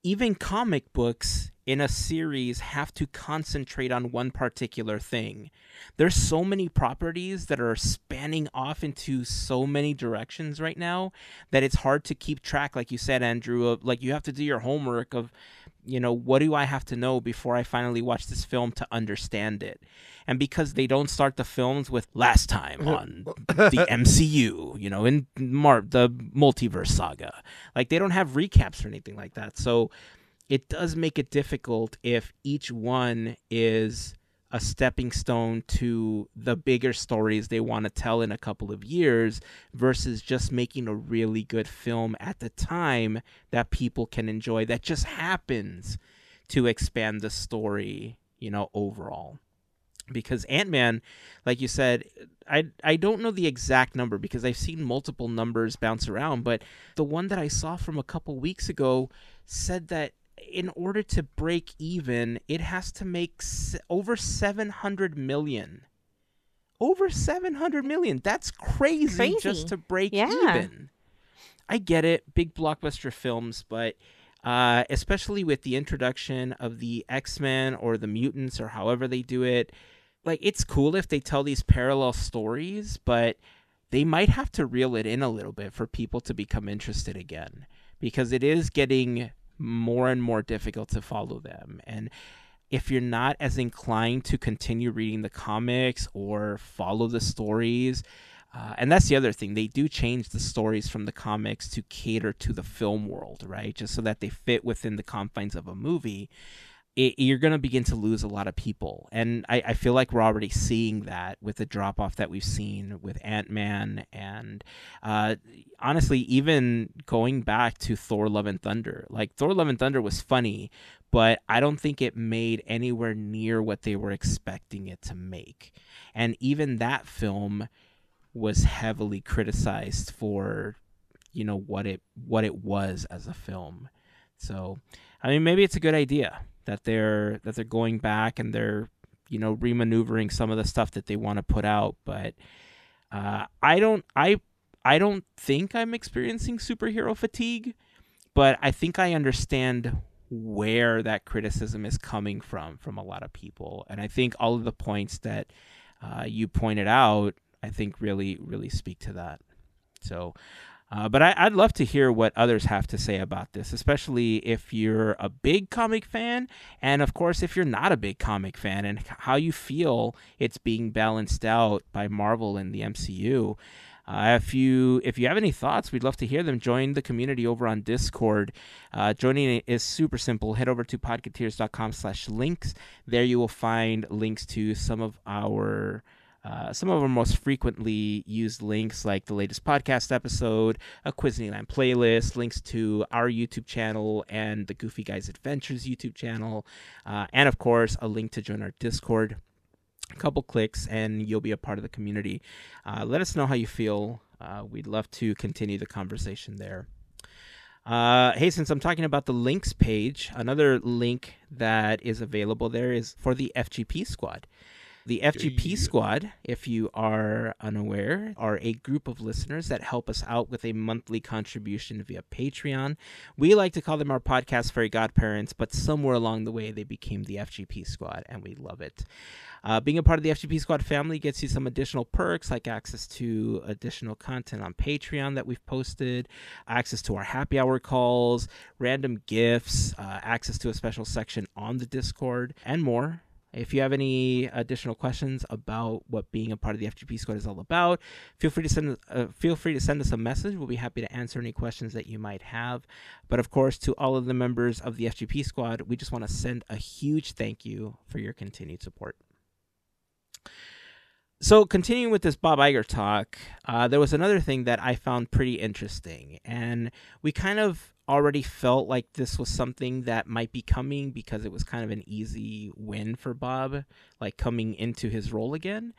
even comic books in a series have to concentrate on one particular thing. There's so many properties that are spanning off into so many directions right now that it's hard to keep track like you said Andrew of like you have to do your homework of you know, what do I have to know before I finally watch this film to understand it? And because they don't start the films with last time on the [LAUGHS] MCU, you know, in Mar- the multiverse saga, like they don't have recaps or anything like that. So it does make it difficult if each one is a stepping stone to the bigger stories they want to tell in a couple of years versus just making a really good film at the time that people can enjoy that just happens to expand the story, you know, overall. Because Ant-Man, like you said, I I don't know the exact number because I've seen multiple numbers bounce around, but the one that I saw from a couple weeks ago said that in order to break even, it has to make over 700 million. Over 700 million. That's crazy, crazy. just to break yeah. even. I get it, big blockbuster films, but uh, especially with the introduction of the X Men or the mutants or however they do it, like it's cool if they tell these parallel stories, but they might have to reel it in a little bit for people to become interested again because it is getting more and more difficult to follow them. And if you're not as inclined to continue reading the comics or follow the stories, uh, and that's the other thing. They do change the stories from the comics to cater to the film world, right? Just so that they fit within the confines of a movie it, you're going to begin to lose a lot of people. And I, I, feel like we're already seeing that with the drop off that we've seen with Ant Man. And uh, honestly, even going back to Thor Love and Thunder, like Thor Love and Thunder was funny, but I don't think it made anywhere near what they were expecting it to make. And even that film was heavily criticized for you know what it what it was as a film so i mean maybe it's a good idea that they're that they're going back and they're you know remaneuvering some of the stuff that they want to put out but uh, i don't i i don't think i'm experiencing superhero fatigue but i think i understand where that criticism is coming from from a lot of people. And i think all of the points that uh, you pointed out i think really really speak to that. So uh, but I, would love to hear what others have to say about this, especially if you're a big comic fan, and of course, if you're not a big comic fan, and how you feel it's being balanced out by Marvel and the MCU. Uh, if you if you have any thoughts, we'd love to hear them. Join the community over on Discord. Uh, joining is super simple. Head over to podketeers.com slash links. There you will find links to some of our uh, some of our most frequently used links, like the latest podcast episode, a Quizneyland playlist, links to our YouTube channel and the Goofy Guys Adventures YouTube channel, uh, and of course, a link to join our Discord. A couple clicks, and you'll be a part of the community. Uh, let us know how you feel. Uh, we'd love to continue the conversation there. Uh, hey, since I'm talking about the links page, another link that is available there is for the FGP squad. The FGP Squad, if you are unaware, are a group of listeners that help us out with a monthly contribution via Patreon. We like to call them our podcast fairy godparents, but somewhere along the way they became the FGP Squad, and we love it. Uh, being a part of the FGP Squad family gets you some additional perks like access to additional content on Patreon that we've posted, access to our happy hour calls, random gifts, uh, access to a special section on the Discord, and more. If you have any additional questions about what being a part of the FGP squad is all about, feel free to send uh, feel free to send us a message. We'll be happy to answer any questions that you might have. But of course, to all of the members of the FGP squad, we just want to send a huge thank you for your continued support. So, continuing with this Bob Iger talk, uh, there was another thing that I found pretty interesting, and we kind of already felt like this was something that might be coming because it was kind of an easy win for Bob, like coming into his role again.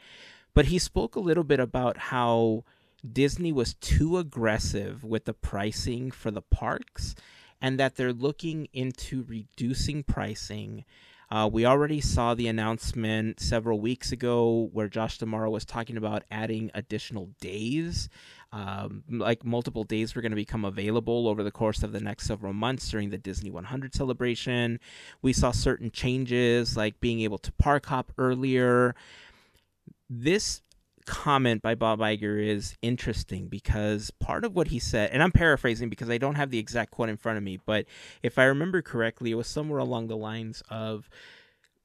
But he spoke a little bit about how Disney was too aggressive with the pricing for the parks and that they're looking into reducing pricing uh, we already saw the announcement several weeks ago where Josh D'Amaro was talking about adding additional days. Um, like multiple days were going to become available over the course of the next several months during the Disney 100 celebration. We saw certain changes like being able to park hop earlier. This comment by Bob Iger is interesting because part of what he said, and I'm paraphrasing because I don't have the exact quote in front of me, but if I remember correctly, it was somewhere along the lines of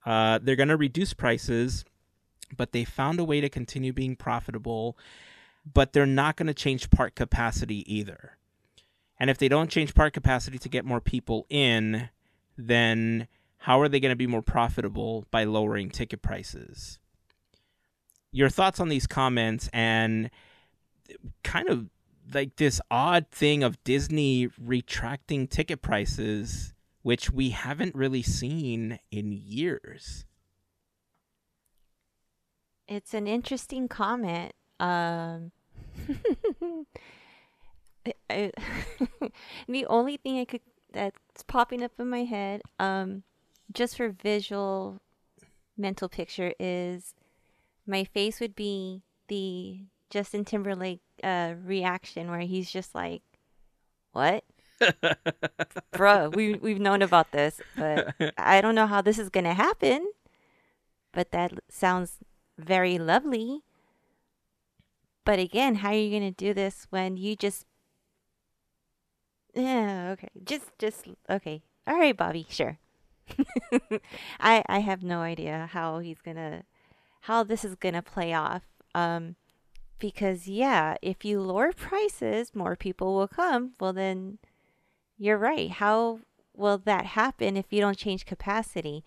uh, they're going to reduce prices, but they found a way to continue being profitable, but they're not going to change park capacity either. And if they don't change park capacity to get more people in, then how are they going to be more profitable by lowering ticket prices? Your thoughts on these comments and kind of like this odd thing of Disney retracting ticket prices, which we haven't really seen in years. It's an interesting comment. Um, [LAUGHS] I, [LAUGHS] the only thing I could that's popping up in my head, um, just for visual mental picture, is my face would be the Justin Timberlake uh, reaction where he's just like, "What, [LAUGHS] bro? We we've known about this, but [LAUGHS] I don't know how this is gonna happen." But that sounds very lovely. But again, how are you gonna do this when you just? Yeah, okay. Just just okay. All right, Bobby. Sure. [LAUGHS] I I have no idea how he's gonna how this is going to play off. Um, because, yeah, if you lower prices, more people will come. Well, then you're right. How will that happen if you don't change capacity?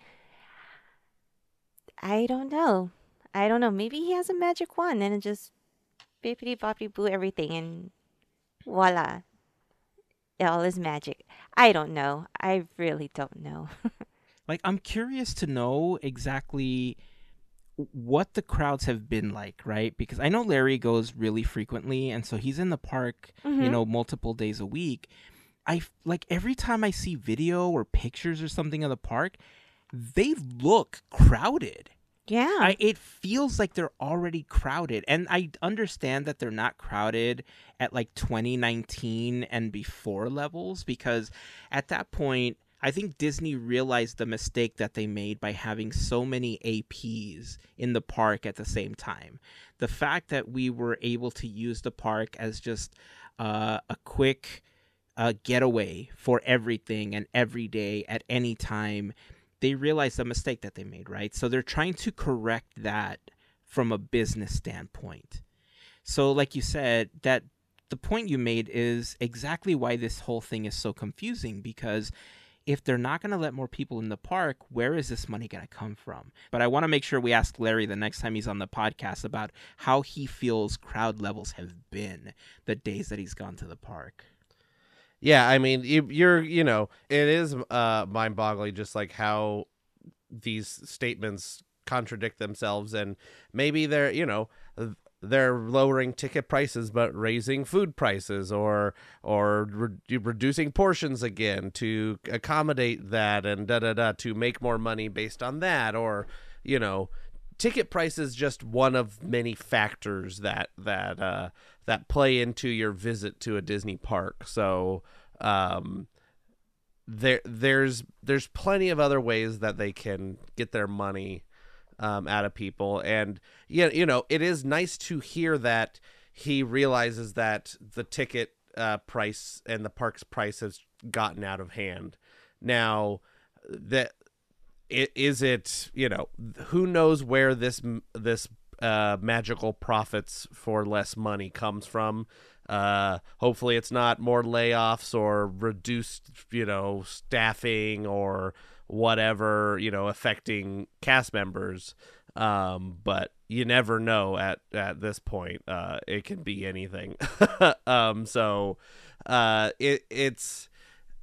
I don't know. I don't know. Maybe he has a magic wand and it just bippity boppity boo everything and voila. It all is magic. I don't know. I really don't know. [LAUGHS] like, I'm curious to know exactly what the crowds have been like, right? Because I know Larry goes really frequently, and so he's in the park, mm-hmm. you know, multiple days a week. I like every time I see video or pictures or something of the park, they look crowded. Yeah. I, it feels like they're already crowded. And I understand that they're not crowded at like 2019 and before levels because at that point, I think Disney realized the mistake that they made by having so many APs in the park at the same time. The fact that we were able to use the park as just uh, a quick uh, getaway for everything and every day at any time, they realized the mistake that they made, right? So they're trying to correct that from a business standpoint. So, like you said, that the point you made is exactly why this whole thing is so confusing because if they're not going to let more people in the park, where is this money going to come from? But I want to make sure we ask Larry the next time he's on the podcast about how he feels crowd levels have been the days that he's gone to the park. Yeah, I mean, you, are you know, it is uh, mind-boggling just like how these statements contradict themselves, and maybe they're, you know, they're lowering ticket prices but raising food prices or or re- reducing portions again to accommodate that and da da da to make more money based on that or you know ticket price is just one of many factors that that uh, that play into your visit to a Disney park. So um there there's there's plenty of other ways that they can get their money um, out of people. And yeah, you know, it is nice to hear that he realizes that the ticket uh, price and the park's price has gotten out of hand. Now, that is it you know who knows where this this uh, magical profits for less money comes from. Uh, hopefully, it's not more layoffs or reduced, you know, staffing or whatever you know affecting cast members. Um but you never know at at this point uh it can be anything. [LAUGHS] Um so uh it it's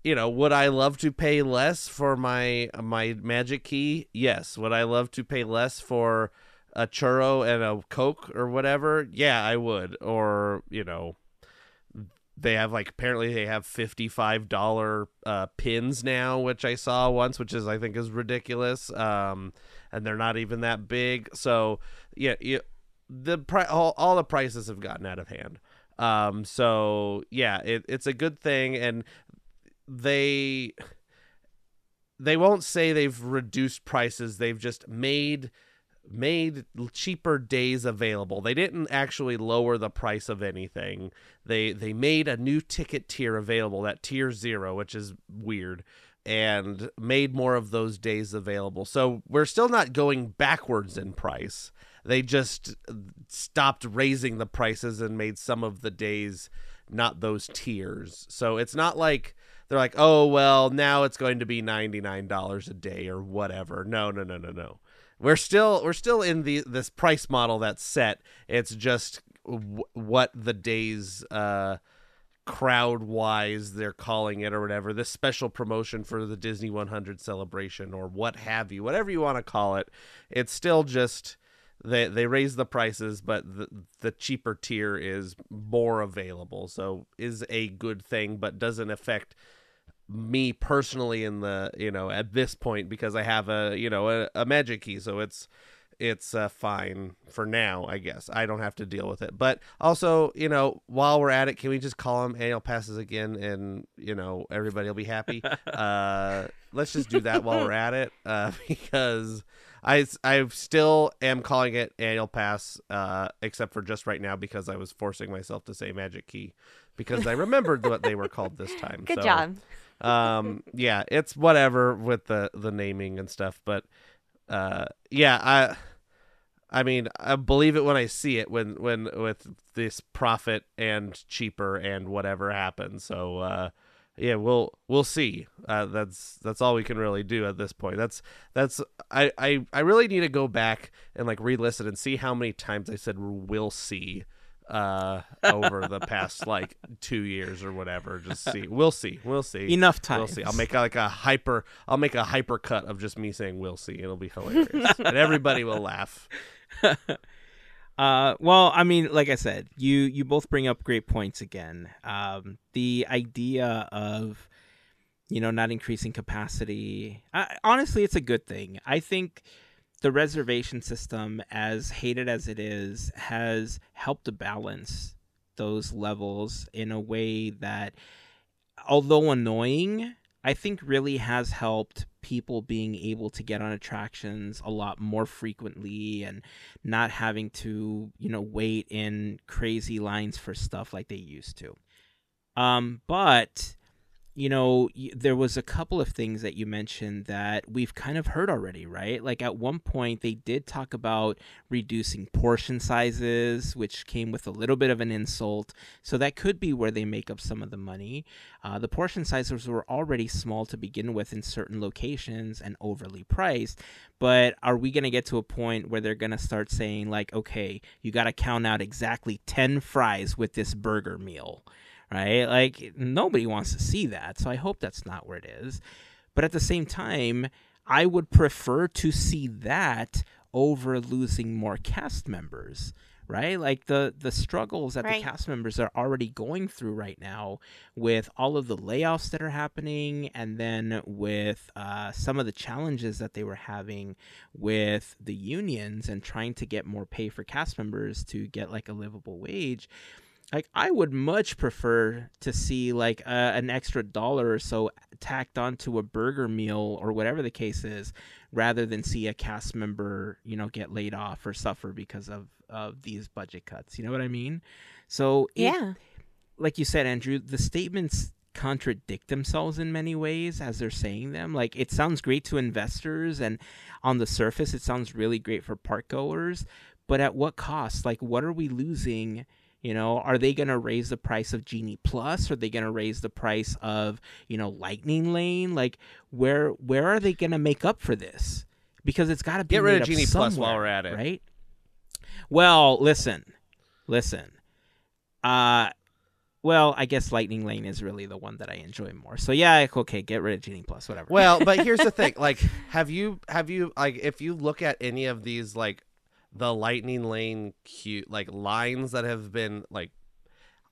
you know would i love to pay less for my my magic key? Yes. Would i love to pay less for a churro and a coke or whatever? Yeah i would. Or you know they have like apparently they have $55 uh, pins now which i saw once which is i think is ridiculous um, and they're not even that big. So yeah, the pri- all, all the prices have gotten out of hand. Um, so yeah it, it's a good thing and they they won't say they've reduced prices. They've just made made cheaper days available. They didn't actually lower the price of anything. They they made a new ticket tier available, that tier 0, which is weird, and made more of those days available. So we're still not going backwards in price. They just stopped raising the prices and made some of the days not those tiers. So it's not like they're like, "Oh, well, now it's going to be $99 a day or whatever." No, no, no, no, no we're still we're still in the this price model that's set. It's just w- what the days uh, crowd wise they're calling it or whatever. This special promotion for the Disney 100 celebration or what have you, whatever you want to call it. It's still just they they raise the prices, but the the cheaper tier is more available. So is a good thing, but doesn't affect me personally in the you know at this point because I have a you know a, a magic key, so it's it's uh, fine for now, I guess. I don't have to deal with it. But also, you know, while we're at it, can we just call them annual passes again, and you know, everybody will be happy. [LAUGHS] uh, let's just do that while we're at it, uh, [LAUGHS] because I I still am calling it annual pass, uh, except for just right now because I was forcing myself to say magic key because I remembered what they were called this time. [LAUGHS] Good so, job um yeah it's whatever with the the naming and stuff but uh yeah i i mean i believe it when i see it when when with this profit and cheaper and whatever happens. So uh yeah we'll we'll see. Uh that's that's all we can really do at this point. That's that's i i, I really need to go back and like re-listen and see how many times i said we'll see uh, over the past like two years or whatever. Just see, we'll see, we'll see. Enough time. We'll see. I'll make like a hyper. I'll make a hyper cut of just me saying "we'll see." It'll be hilarious, [LAUGHS] and everybody will laugh. [LAUGHS] Uh, well, I mean, like I said, you you both bring up great points again. Um, the idea of you know not increasing capacity, I, honestly, it's a good thing. I think the reservation system, as hated as it is, has helped to balance those levels in a way that, although annoying, I think really has helped people being able to get on attractions a lot more frequently and not having to, you know, wait in crazy lines for stuff like they used to. Um, but you know, there was a couple of things that you mentioned that we've kind of heard already, right? Like at one point, they did talk about reducing portion sizes, which came with a little bit of an insult. So that could be where they make up some of the money. Uh, the portion sizes were already small to begin with in certain locations and overly priced. But are we going to get to a point where they're going to start saying, like, okay, you got to count out exactly 10 fries with this burger meal? Right? Like nobody wants to see that. So I hope that's not where it is. But at the same time, I would prefer to see that over losing more cast members right like the the struggles that right. the cast members are already going through right now with all of the layoffs that are happening and then with uh, some of the challenges that they were having with the unions and trying to get more pay for cast members to get like a livable wage like I would much prefer to see like uh, an extra dollar or so tacked onto a burger meal or whatever the case is, rather than see a cast member you know get laid off or suffer because of of these budget cuts. You know what I mean? So it, yeah, like you said, Andrew, the statements contradict themselves in many ways as they're saying them. Like it sounds great to investors, and on the surface, it sounds really great for park goers. But at what cost? Like, what are we losing? You know, are they going to raise the price of Genie Plus? Are they going to raise the price of, you know, Lightning Lane? Like, where where are they going to make up for this? Because it's got to be get rid of Genie Plus while we're at it, right? Well, listen, listen. Uh, well, I guess Lightning Lane is really the one that I enjoy more. So yeah, okay, get rid of Genie Plus, whatever. Well, but [LAUGHS] here's the thing: like, have you have you like if you look at any of these like the lightning lane cute like lines that have been like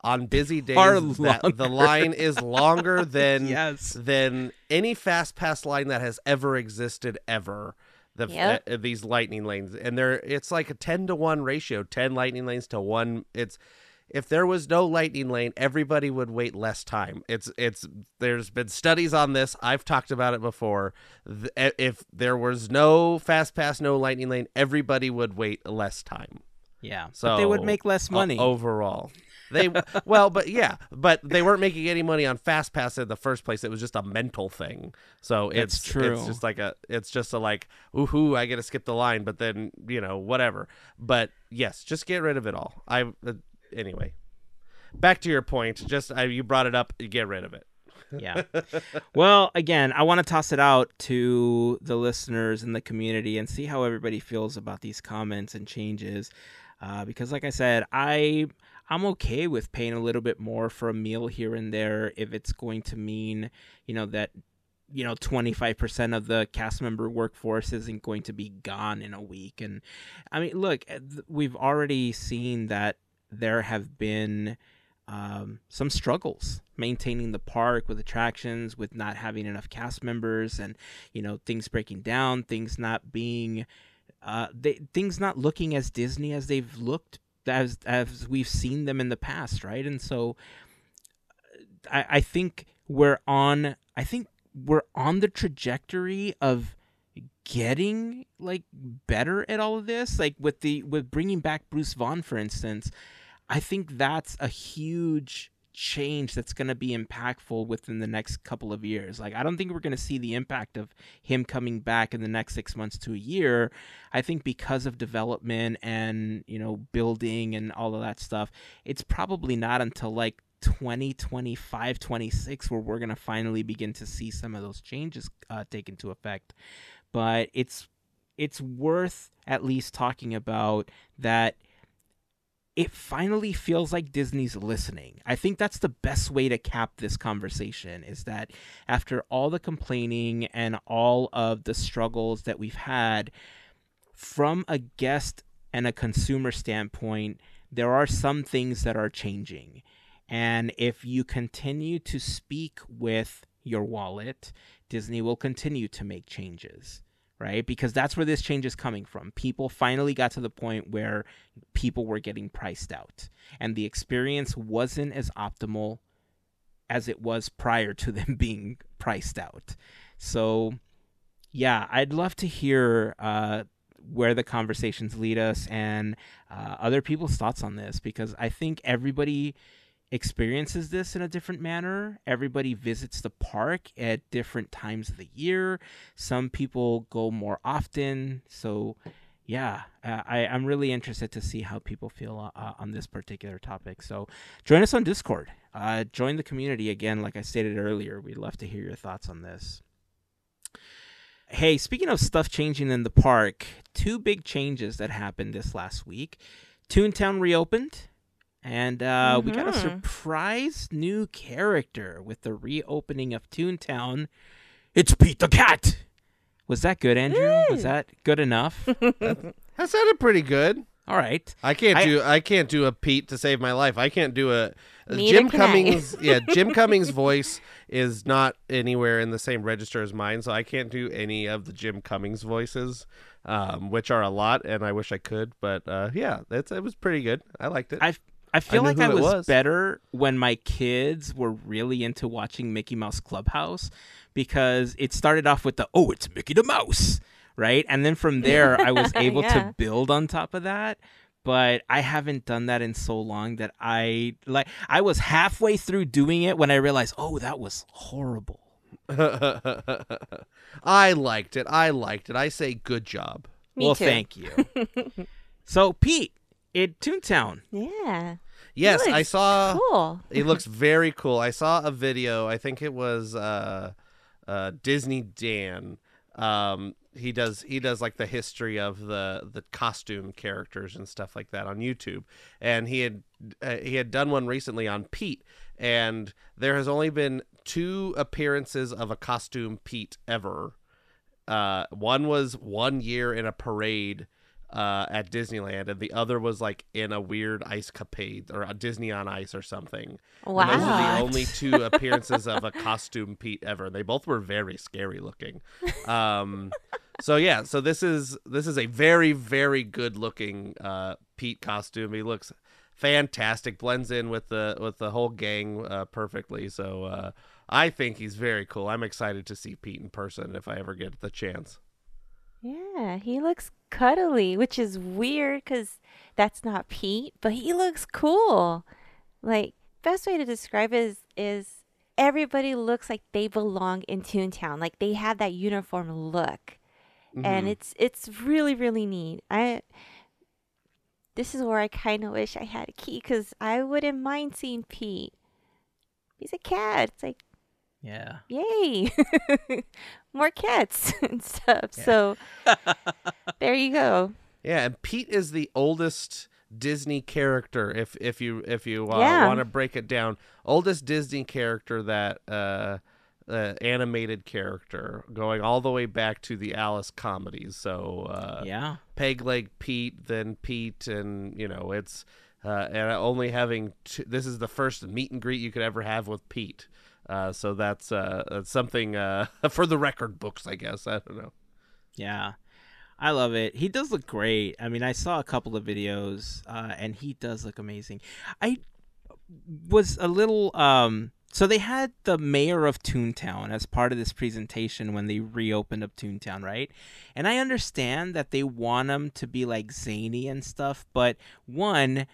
on busy [LAUGHS] days that the line is longer [LAUGHS] than yes. than any fast pass line that has ever existed ever the yep. uh, these lightning lanes and they're it's like a 10 to 1 ratio 10 lightning lanes to 1 it's if there was no lightning lane, everybody would wait less time. It's it's there's been studies on this. I've talked about it before. If there was no fast pass, no lightning lane, everybody would wait less time. Yeah. So but they would make less money. overall. [LAUGHS] They well, but yeah, but they weren't making any money on fast pass in the first place. It was just a mental thing. So That's it's true. It's just like a it's just a like ooh I get to skip the line, but then you know whatever. But yes, just get rid of it all. I uh, anyway. Back to your point. Just you brought it up. You get rid of it. yeah. [LAUGHS] Well, again, I want to toss it out to the listeners and the community and see how everybody feels about these comments and changes. Uh, because, like I said, I I'm okay with paying a little bit more for a meal here and there if it's going to mean, you know, that you know 25% of the cast member workforce isn't going to be gone in a week and i mean look eh, we've already seen that there have been um, some struggles maintaining the park with attractions, with not having enough cast members, and you know things breaking down, things not being, uh, they, things not looking as Disney as they've looked as as we've seen them in the past, right? And so, I, I think we're on. I think we're on the trajectory of getting like better at all of this like with the with bringing back Bruce Vaughn for instance I think that's a huge change that's going to be impactful within the next couple of years. Like, I don't think we're going to see the impact of him coming back in the next six months to a year. I think because of development and, you know, building and all of that stuff, it's probably not until like 2025, 26 where we're going to finally begin to see some of those changes uh, take into effect. But it's, it's worth at least talking about that it finally feels like Disney's listening. I think that's the best way to cap this conversation is that after all the complaining and all of the struggles that we've had from a guest and a consumer standpoint, there are some things that are changing. And if you continue to speak with your wallet, Disney will continue to make changes right? Because that's where this change is coming from. People finally got to the point where people were getting priced out, and the experience wasn't as optimal as it was prior to [LAUGHS] them being priced out. So, yeah, I'd love to hear uh, where the conversations lead us and uh, other people's thoughts on this because I think everybody experiences this in a different manner. Everybody visits the park at different times of the year. Some people go more often. So, yeah, uh, I, I'm really interested to see how people feel uh, on this particular topic. So, join us on Discord. Uh, join the community again. Like I stated earlier, we'd love to hear your thoughts on this. Hey, speaking of stuff changing in the park, two big changes that happened this last week. Toontown reopened, and uh, we got a Mhm. surprise new character with the reopening of Toontown. It's Pete the Cat. Was that good, Andrew? Was Mm. that good enough? [LAUGHS] That sounded pretty good. All right. I can't I- do I can't do a Pete to save my life. I can't do a, a Jim. Cummings. [LAUGHS] yeah, Jim Cummings' voice is not anywhere in the same register as mine, so I can't do any of the Jim Cummings voices, um, which are a lot, and I wish I could. But uh, yeah, that's it was pretty good. I liked it. I I feel knew like I was, was. better when my kids were really into watching Mickey Mouse Clubhouse because it started off with the oh it's Mickey the Mouse right and then from there I was [LAUGHS] able Yeah. to build on top of that but I haven't done that in so long that I like I was halfway through doing it when I realized oh that was horrible [LAUGHS] I liked it. I liked it. I say good job. Me well too. thank you [LAUGHS] so Pete at Toontown Yeah. Yes, I saw. Cool. It looks very cool. I saw a video. I think it was uh, uh, Disney Dan. Um, he does he does like the history of the the costume characters and stuff like that on YouTube. And he had uh, he had done one recently on Pete. And there has only been two appearances of a costume Pete ever. Uh, one was one year in a parade uh, at Disneyland, and the other was like in a weird ice capade or a Disney on Ice or something. Wow. And those are the only [LAUGHS] two appearances of a costume Pete ever. They both were very scary looking. Um, so yeah, so this is this is a very very good looking uh, Pete costume. He looks fantastic. Blends in with the with the whole gang uh, perfectly. So uh, I think he's very cool. I'm excited to see Pete in person if I ever get the chance. Yeah, he looks cuddly, which is weird because that's not Pete, but he looks cool. Like, best way to describe it is, is everybody looks like they belong in Toontown. Like they have that uniform look. And Mhm. it's it's really really neat. I this is where I kind of wish I had a key because I wouldn't mind seeing Pete. He's a cat. It's like Yeah. yay, [LAUGHS] more cats [LAUGHS] and stuff. Yeah. So [LAUGHS] there you go. Yeah, and Pete is the oldest Disney character. If if you if you uh, Yeah. want to break it down, oldest Disney character that uh, uh, animated character, going all the way back to the Alice comedies. So uh, yeah. Peg Leg Pete, then Pete, and you know it's uh, and only having two, this is the first meet and greet you could ever have with Pete. Uh, so that's uh, that's something uh, [LAUGHS] for the record books, I guess. I don't know. Yeah. I love it. He does look great. I mean, I saw a couple of videos, uh, and he does look amazing. I was a little. Um, so they had the mayor of Toontown as part of this presentation when they reopened up Toontown, right? And I understand that they want him to be like zany and stuff, but one,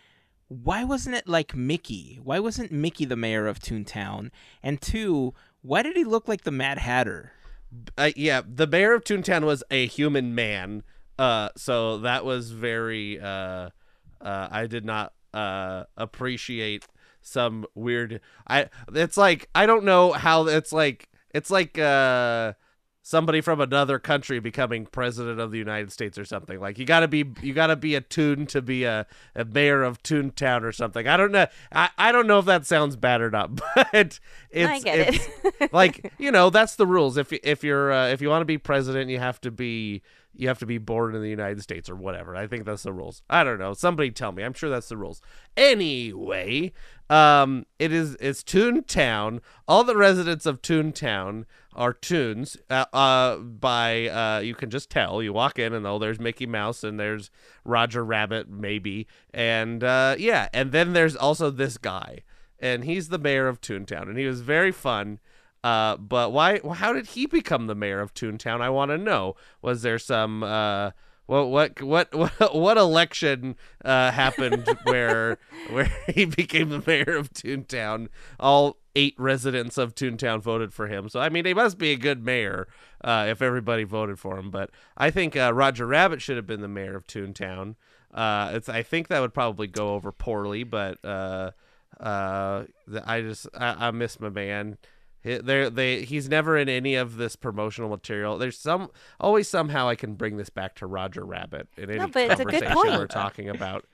why wasn't it like Mickey? Why wasn't Mickey the mayor of Toontown? And two, why did he look like the Mad Hatter? Uh, yeah, the mayor of Toontown was a human man. Uh, so that was very. Uh, uh, I did not uh appreciate some weird. I. It's like I don't know how it's like. It's like uh somebody from another country becoming president of the United States or something. Like you gotta be you gotta be a Toon to be a, a mayor of Toontown or something. I don't know. I, I don't know if that sounds bad or not, [LAUGHS] but it's it's, it. [LAUGHS] like you know that's the rules if if you're uh, if you want to be president you have to be you have to be born in the united states or whatever i think that's the rules i don't know somebody tell me i'm sure that's the rules anyway um it is it's toontown all the residents of toontown are toons uh, uh by uh you can just tell you walk in and oh there's mickey mouse and there's roger rabbit maybe and uh yeah and then there's also this guy and he's the mayor of Toontown, and he was very fun. Uh, but why? How did he become the mayor of Toontown? I want to know. Was there some? Uh, what what what what, [LAUGHS] what election uh, happened [LAUGHS] where where he became the mayor of Toontown? All eight residents of Toontown voted for him. So I mean, he must be a good mayor uh, if everybody voted for him. But I think uh, Roger Rabbit should have been the mayor of Toontown. Uh, it's I think that would probably go over poorly, but uh, uh, I just I, I miss my man. There, they he's never in any of this promotional material. There's some always somehow I can bring this back to Roger Rabbit in any No, but it's a good conversation point. we're talking about.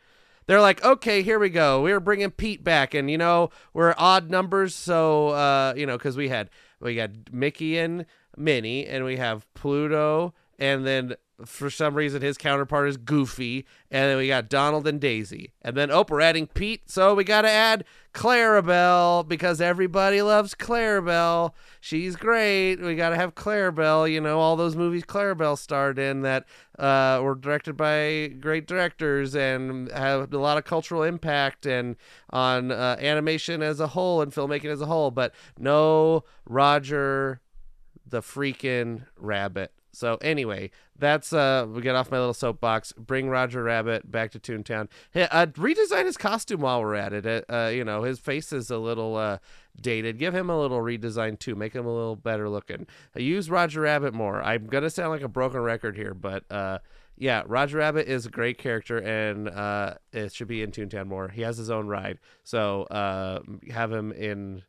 They're like, okay, here we go. We're bringing Pete back, and you know we're odd numbers, so uh, you know because we had we got Mickey and Minnie, and we have Pluto, and then for some reason his counterpart is Goofy, and then we got Donald and Daisy, and then oh, we're adding Pete, so we got to add Clarabelle because everybody loves Clarabelle. She's great. We got to have Clarabelle. You know all those movies Clarabelle starred in that uh, were directed by great directors and have a lot of cultural impact and on uh, animation as a whole and filmmaking as a whole. But no Roger the freaking rabbit. So anyway, that's uh we get off my little soapbox. Bring Roger Rabbit back to Toontown. Hey, uh, redesign his costume while we're at it. Uh, uh, you know, his face is a little uh dated. Give him a little redesign too. Make him a little better looking. Uh, use Roger Rabbit more. I'm gonna sound like a broken record here, but uh yeah, Roger Rabbit is a great character and uh it should be in Toontown more. He has his own ride. So uh have him in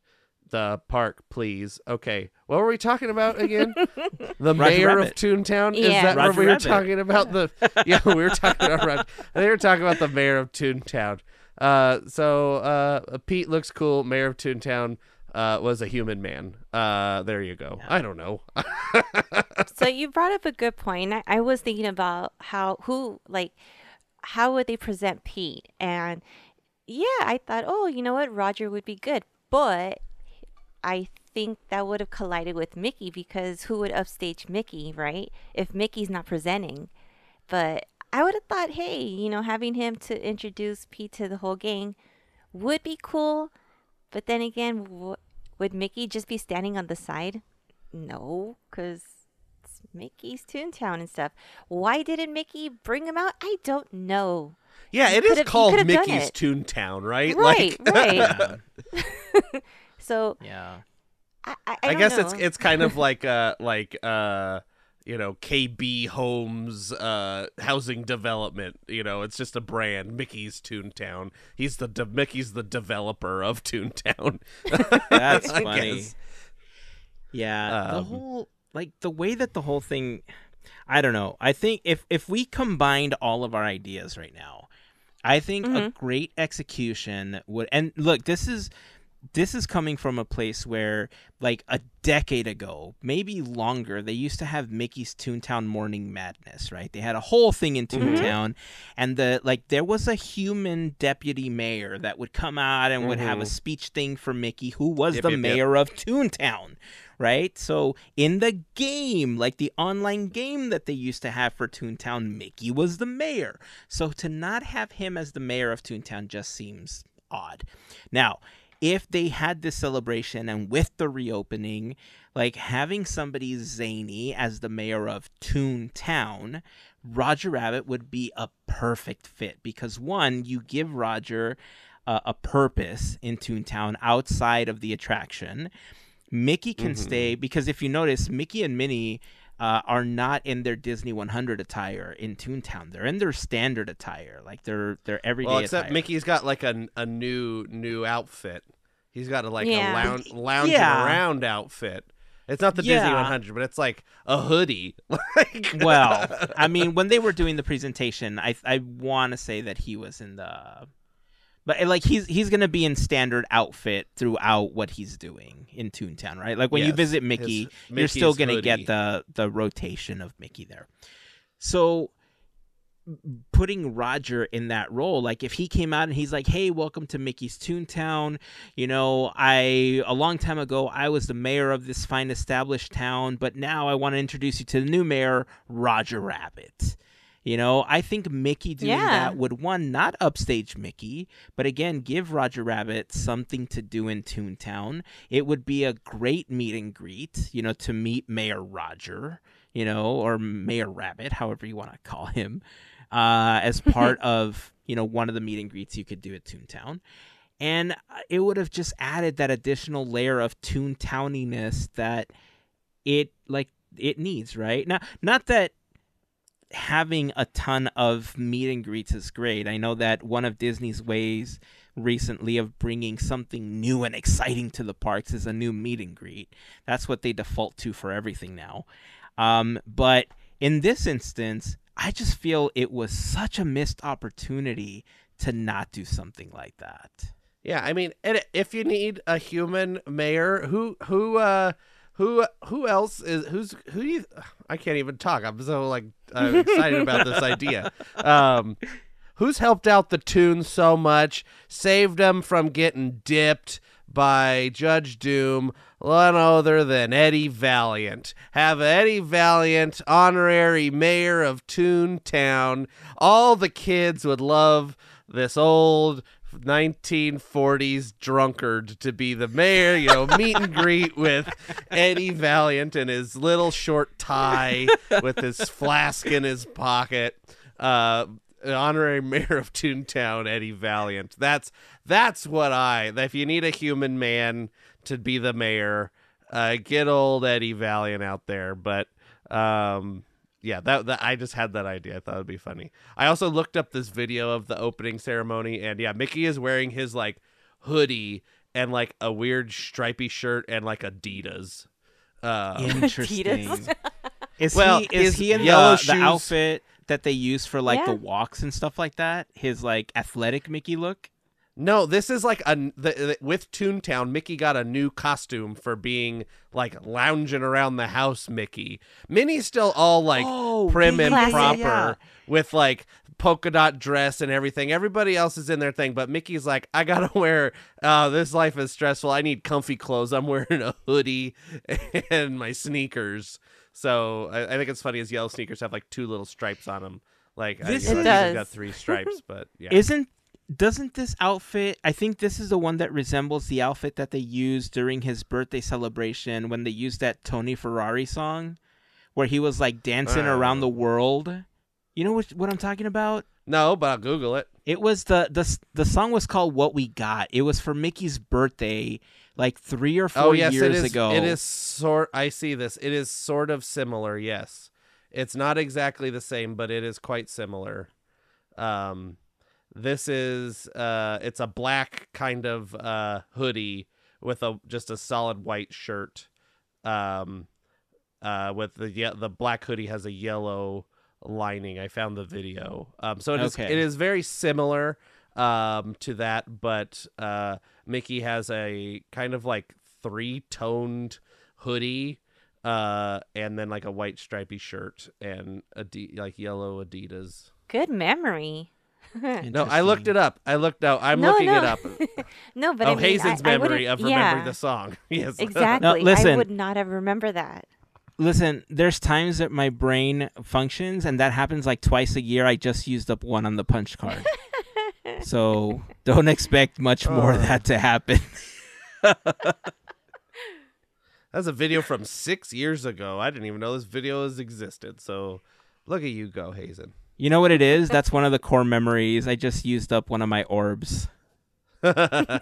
the park, please. Okay. What were we talking about again? [LAUGHS] The mayor Rabbit. of Toontown? Is Yeah. that what we were Rabbit. talking about? The [LAUGHS] Yeah, we were talking about Roger. They were talking about the mayor of Toontown. Uh so uh Pete looks cool. Mayor of Toontown uh was a human man. Uh there you go. I don't know. [LAUGHS] so you brought up a good point. I, I was thinking about how who like how would they present Pete? And yeah, I thought, oh, you know what, Roger would be good, but I think that would have collided with Mickey because who would upstage Mickey, right? If Mickey's not presenting, but I would have thought, hey, you know, having him to introduce Pete to the whole gang would be cool. But then again, w- would Mickey just be standing on the side? No, because it's Mickey's Toontown and stuff. Why didn't Mickey bring him out? I don't know. Yeah, it is called Mickey's. Toontown, right? Right, like, [LAUGHS] right. [LAUGHS] Yeah. So yeah. I, I, I, I guess it's know. it's kind of [LAUGHS] like uh like uh you know KB Homes uh housing development. You know, it's just a brand. Mickey's Toontown. He's the de- Mickey's the developer of Toontown. [LAUGHS] That's [LAUGHS] funny. guess. Yeah, the Um, whole like the way that the whole thing I don't know. I think if if we combined all of our ideas right now, I think a Mhm. great execution would and look, this is this is coming from a place where like a decade ago, maybe longer, they used to have Mickey's Toontown Morning Madness, right? They had a whole thing in Mhm. Toontown and the like there was a human deputy mayor that would come out and would have a Mhm. speech thing for Mickey who was Yep, the yep, yep. mayor of Toontown, right? So in the game, like the online game that they used to have for Toontown, Mickey was the mayor. So to not have him as the mayor of Toontown just seems odd. Now, if they had this celebration and with the reopening, like having somebody zany as the mayor of Toontown, Roger Rabbit would be a perfect fit because one, you give Roger uh, a purpose in Toontown outside of the attraction. Mickey can Mhm. stay because if you notice, Mickey and Minnie uh, are not in their Disney 100 attire in Toontown. They're in their standard attire, like their their everyday well, except attire. Mickey's got like a a new new outfit. He's got a, like Yeah. a lounge [LAUGHS] lounging Yeah. around outfit. It's not the Disney 100, but it's like a hoodie. [LAUGHS] like [LAUGHS] well, I mean, when they were doing the presentation, I I want to say that he was in the, but eh, like he's he's gonna be in standard outfit throughout what he's doing in Toontown, right? Like when you Yes, visit his- Mickey, you're still gonna hoodie. get the the rotation of Mickey there. So putting Roger in that role, like if he came out and he's like, "Hey, welcome to Mickey's Toontown," you know, I a long time ago I was the mayor of this fine established town, but now I want to introduce you to the new mayor, Roger Rabbit. You know, I think Mickey doing Yeah. that would one not upstage Mickey, but again give Roger Rabbit something to do in Toontown. It would be a great meet and greet, you know, to meet Mayor Roger, you know, or Mayor Rabbit, however you want to call him, uh, as [LAUGHS] part of you know one of the meet and greets you could do at Toontown. And uh, it would have just added that additional layer of Toontowniness that it like it needs, right? Now, not that having a ton of meet and greets is great. I know that one of Disney's ways recently of bringing something new and exciting to the parks is a new meet and greet. That's what they default to for everything now. Um, but in this instance, I just feel it was such a missed opportunity to not do something like that. Yeah, I mean, if you need a human mayor, who who uh who who else is who's who do you I can't even talk. I'm so like I'm excited about this [LAUGHS] idea. Um who's helped out the tunes so much, saved them from getting dipped by Judge Doom, none other than Eddie Valiant. Have Eddie Valiant honorary mayor of Toontown. All the kids would love this old 1940s drunkard to be the mayor, you know, meet and greet with Eddie Valiant in his little short tie with his flask in his pocket. Uh, honorary mayor of Toontown, Eddie Valiant. That's that's what I. If you need a human man to be the mayor, uh, get old Eddie Valiant out there. But um, yeah, that, that I just had that idea. I thought it'd be funny. I also looked up this video of the opening ceremony, and yeah, Mickey is wearing his like hoodie and like a weird stripy shirt and like Adidas. Uh, [LAUGHS] Interesting. [LAUGHS] is Well, he is his he in yellow the, shoes- the outfit that they use for like the walks and stuff like that? His like athletic Mickey look? No, this is like a the, the, with Toontown. Mickey got a new costume for being like lounging around the house. Mickey, Minnie's still all like Oh, prim and yeah, proper yeah. with like polka dot dress and everything. Everybody else is in their thing, but Mickey's like, I gotta [LAUGHS] wear. Uh, this life is stressful. I need comfy clothes. I'm wearing a hoodie [LAUGHS] and my sneakers. So I, I think it's funny his yellow sneakers have like two little stripes on them, Like This I, you know, It does. got three [LAUGHS] stripes, but yeah. Isn't doesn't this outfit? I think this is the one that resembles the outfit that they used during his birthday celebration when they used that Tony Ferrari song, where he was like dancing Uh. around the world. You know what, what I'm talking about? no, but I'll Google it. It was the the the song was called "What We Got." It was for Mickey's birthday, like three or four oh yes, years it is. ago. It is sort. I see this. It is sort of similar. Yes, it's not exactly the same, but it is quite similar. Um, this is uh, it's a black kind of uh hoodie with a just a solid white shirt. Um, uh, with the yeah, the black hoodie has a yellow lining. I found the video. Um, so it is Okay. it is very similar um to that, but uh, Mickey has a kind of like three toned hoodie uh and then like a white stripy shirt and a like yellow adidas Good memory. [LAUGHS] no i looked it up i looked no i'm No, looking no. it up [LAUGHS] no, but oh I mean, hazen's I, I memory wouldn't- of remembering yeah, the song [LAUGHS] yes Exactly. I listen. would not have remembered that. Listen, there's times that my brain functions, and that happens like twice a year. I just used up one on the punch card. so don't expect much more of that to happen. that's a video from six years ago i didn't even know this video has existed so look at you go hazen You know what it is? That's one of the core memories. I just used up one of my orbs. [LAUGHS] I,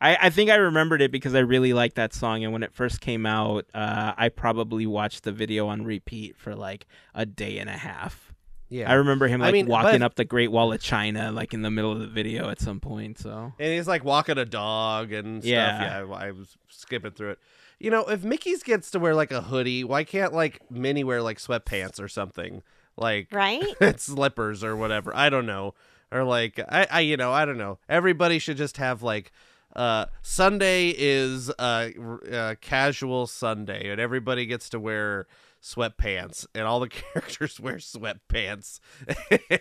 I think I remembered it because I really liked that song, and when it first came out, uh, I probably watched the video on repeat for like a day and a half. yeah I remember him I like mean, walking but- up the Great Wall of China, like in the middle of the video at some point. So and he's like walking a dog and stuff. Yeah. Yeah, I, I was skipping through it. You know, if Mickey's gets to wear like a hoodie, why can't like Minnie wear like sweatpants or something? Like Right? [LAUGHS] slippers or whatever. I don't know. Or like I, I you know, I don't know. Everybody should just have like uh Sunday is uh, r- uh casual Sunday and everybody gets to wear sweatpants and all the [LAUGHS] characters wear sweatpants [LAUGHS]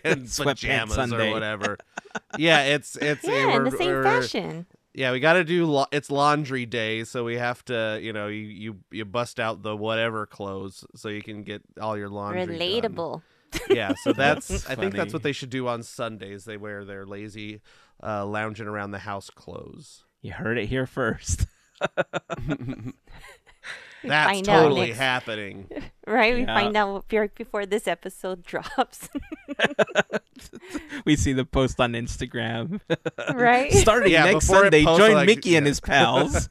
and Sweatpants pajamas Sunday. or whatever. yeah, it's it's yeah, in the same we're- fashion. Yeah, we got to do. Lo- it's laundry day, so we have to. You know, you you you bust out the whatever clothes so you can get all your laundry. done. Relatable. Yeah, so [LAUGHS] that's. That's I think that's what they should do on Sundays. They wear their lazy, uh, lounging around the house clothes. you heard it here first. [LAUGHS] [LAUGHS] That's find out totally next- happening. [LAUGHS] Right? We Yeah. find out before this episode drops. [LAUGHS] we see the post on Instagram. [LAUGHS] right? Starting Yeah, next Sunday, posts, join like- Mickey and his pals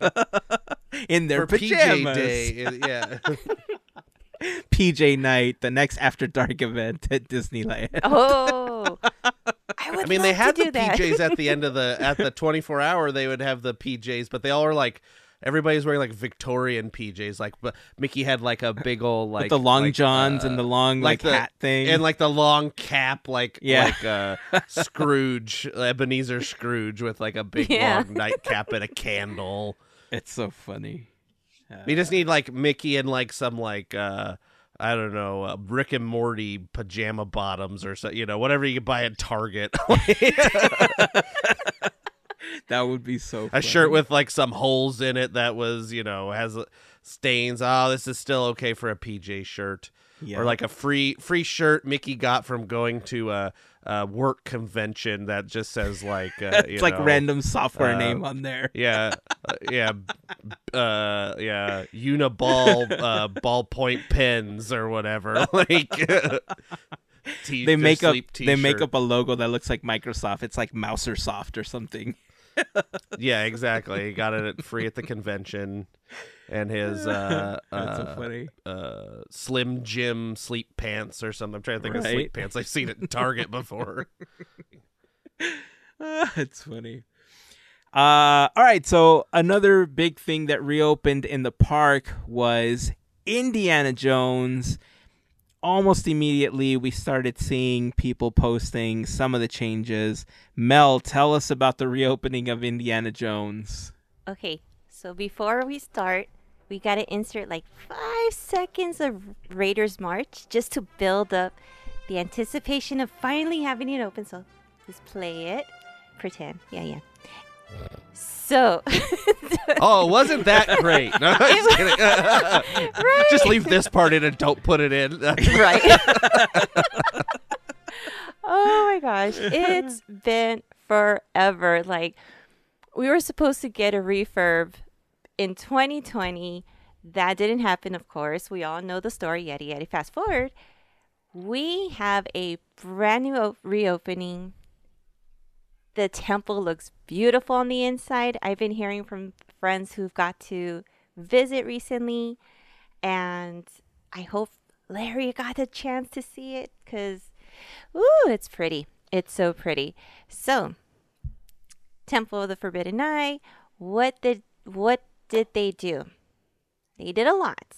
in their For pajamas. PJ Day, yeah. PJ night, the next After Dark event at Disneyland. Oh. I would I mean, they had to the do that. PJs at the end of the at the 24 hour. They would have the PJs, but they all were like everybody's wearing like Victorian PJs. Like, but Mickey had like a big old like With the long like, johns uh, and the long like, the- hat thing. and like the long cap, like Yeah. like uh, [LAUGHS] Scrooge, Ebenezer Scrooge, with like a big Yeah. long nightcap and a candle. it's so funny. We just need like Mickey and like some like uh I don't know, uh, Rick and Morty pajama bottoms or so, you know, whatever you buy at Target. [LAUGHS] [LAUGHS] That would be so a shirt with like some holes in it that was, you know, has uh, stains. Oh, this is still okay for a PJ shirt. yeah. Or like a free free shirt Mickey got from going to a, a work convention that just says like uh, [LAUGHS] it's like know, random software uh, name on there. Yeah, uh, yeah, uh, yeah. Uniball uh, ballpoint pens or whatever. [LAUGHS] Like t- [LAUGHS] They make up sleep they make up a logo that looks like Microsoft. It's like Mouser Soft or something. [LAUGHS] Yeah, exactly. He got it free at the [LAUGHS] convention, and his uh, [LAUGHS] That's so uh, funny. uh, Slim Jim sleep pants or something. I'm trying to think of sleep pants. I've seen it Target before. it's funny. Uh, all right. So another big thing that reopened in the park was Indiana Jones. Almost immediately, we started seeing people posting some of the changes. Mel, tell us about the reopening of Indiana Jones. Okay, so before we start, we got to insert like five seconds of Raiders March just to build up the anticipation of finally having it open. So just play it. Pretend. Yeah, yeah. So, [LAUGHS] Oh, wasn't that great? No, [LAUGHS] just kidding. [LAUGHS] Just leave this part in and don't put it in. right? oh my gosh, it's been forever. Like we were supposed to get a refurb in 2020. That didn't happen, of course. We all know the story. Yeti yeti. Fast forward, we have a brand new reopening. The temple looks beautiful on the inside. I've been hearing from friends who've got to visit recently, and I hope Larry got a chance to see it because, ooh, it's pretty. It's so pretty. So, Temple of the Forbidden Eye. What did what did they do? They did a lot.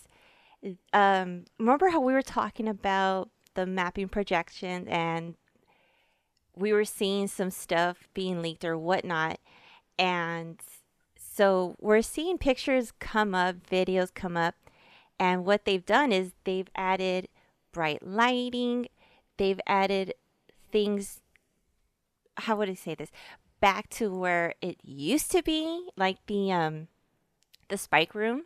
Um, remember how we were talking about the mapping projection and we were seeing some stuff being leaked or whatnot, and so we're seeing pictures come up, videos come up, and what they've done is they've added bright lighting, they've added things. How would I say this? Back to where it used to be, like the um, the spike room.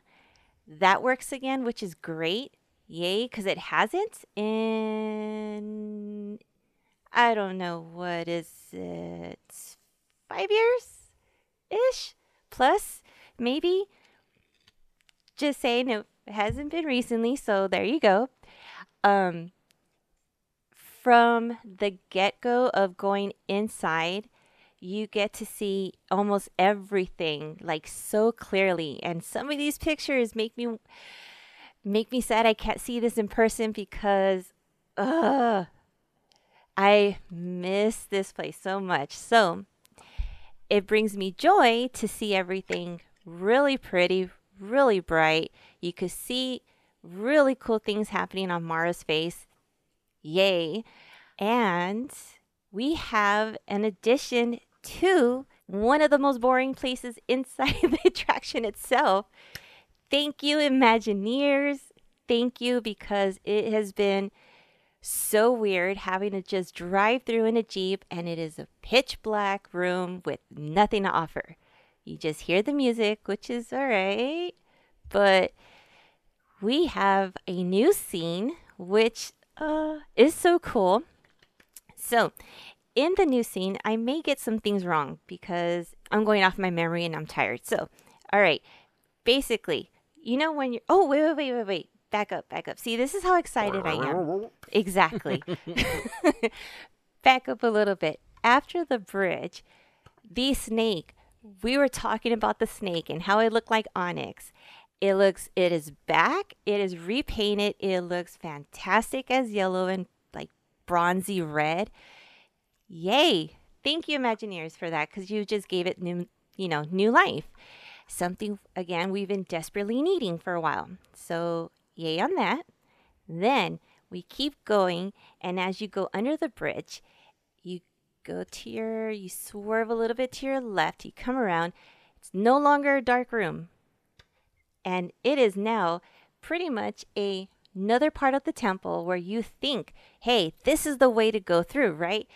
That works again, which is great. Yay, because it hasn't in I don't know what is it five years ish plus maybe just saying it hasn't been recently so there you go. Um from the get-go of going inside you get to see almost everything like so clearly. And some of these pictures make me make me sad i can't see this in person because uh I miss this place so much. So it brings me joy to see everything really pretty, really bright. You could see really cool things happening on Mara's face. Yay. And we have an addition to one of the most boring places [LAUGHS] inside the attraction itself. Thank you, Imagineers. Thank you because it has been so weird having to just drive through in a Jeep and it is a pitch black room with nothing to offer. You just hear the music, which is all right. But we have a new scene, which uh, is so cool. So, in the new scene, I may get some things wrong because I'm going off my memory and I'm tired. So, all right. Basically, you know when you're. Oh, wait, wait, wait, wait, wait. Back up, back up. See, this is how excited I am. Exactly. [LAUGHS] [LAUGHS] Back up a little bit. After the bridge, the snake, we were talking about the snake and how it looked like onyx. It looks, it is back. It is repainted. It looks fantastic as yellow and like bronzy red. Yay. Thank you, Imagineers, for that because you just gave it new, you know, new life. Something, again, we've been desperately needing for a while. So, yay on that. Then we keep going, and as you go under the bridge, you go to your, you swerve a little bit to your left, you come around. It's no longer a dark room, and it is now pretty much a another part of the temple where you think, hey, this is the way to go through, right?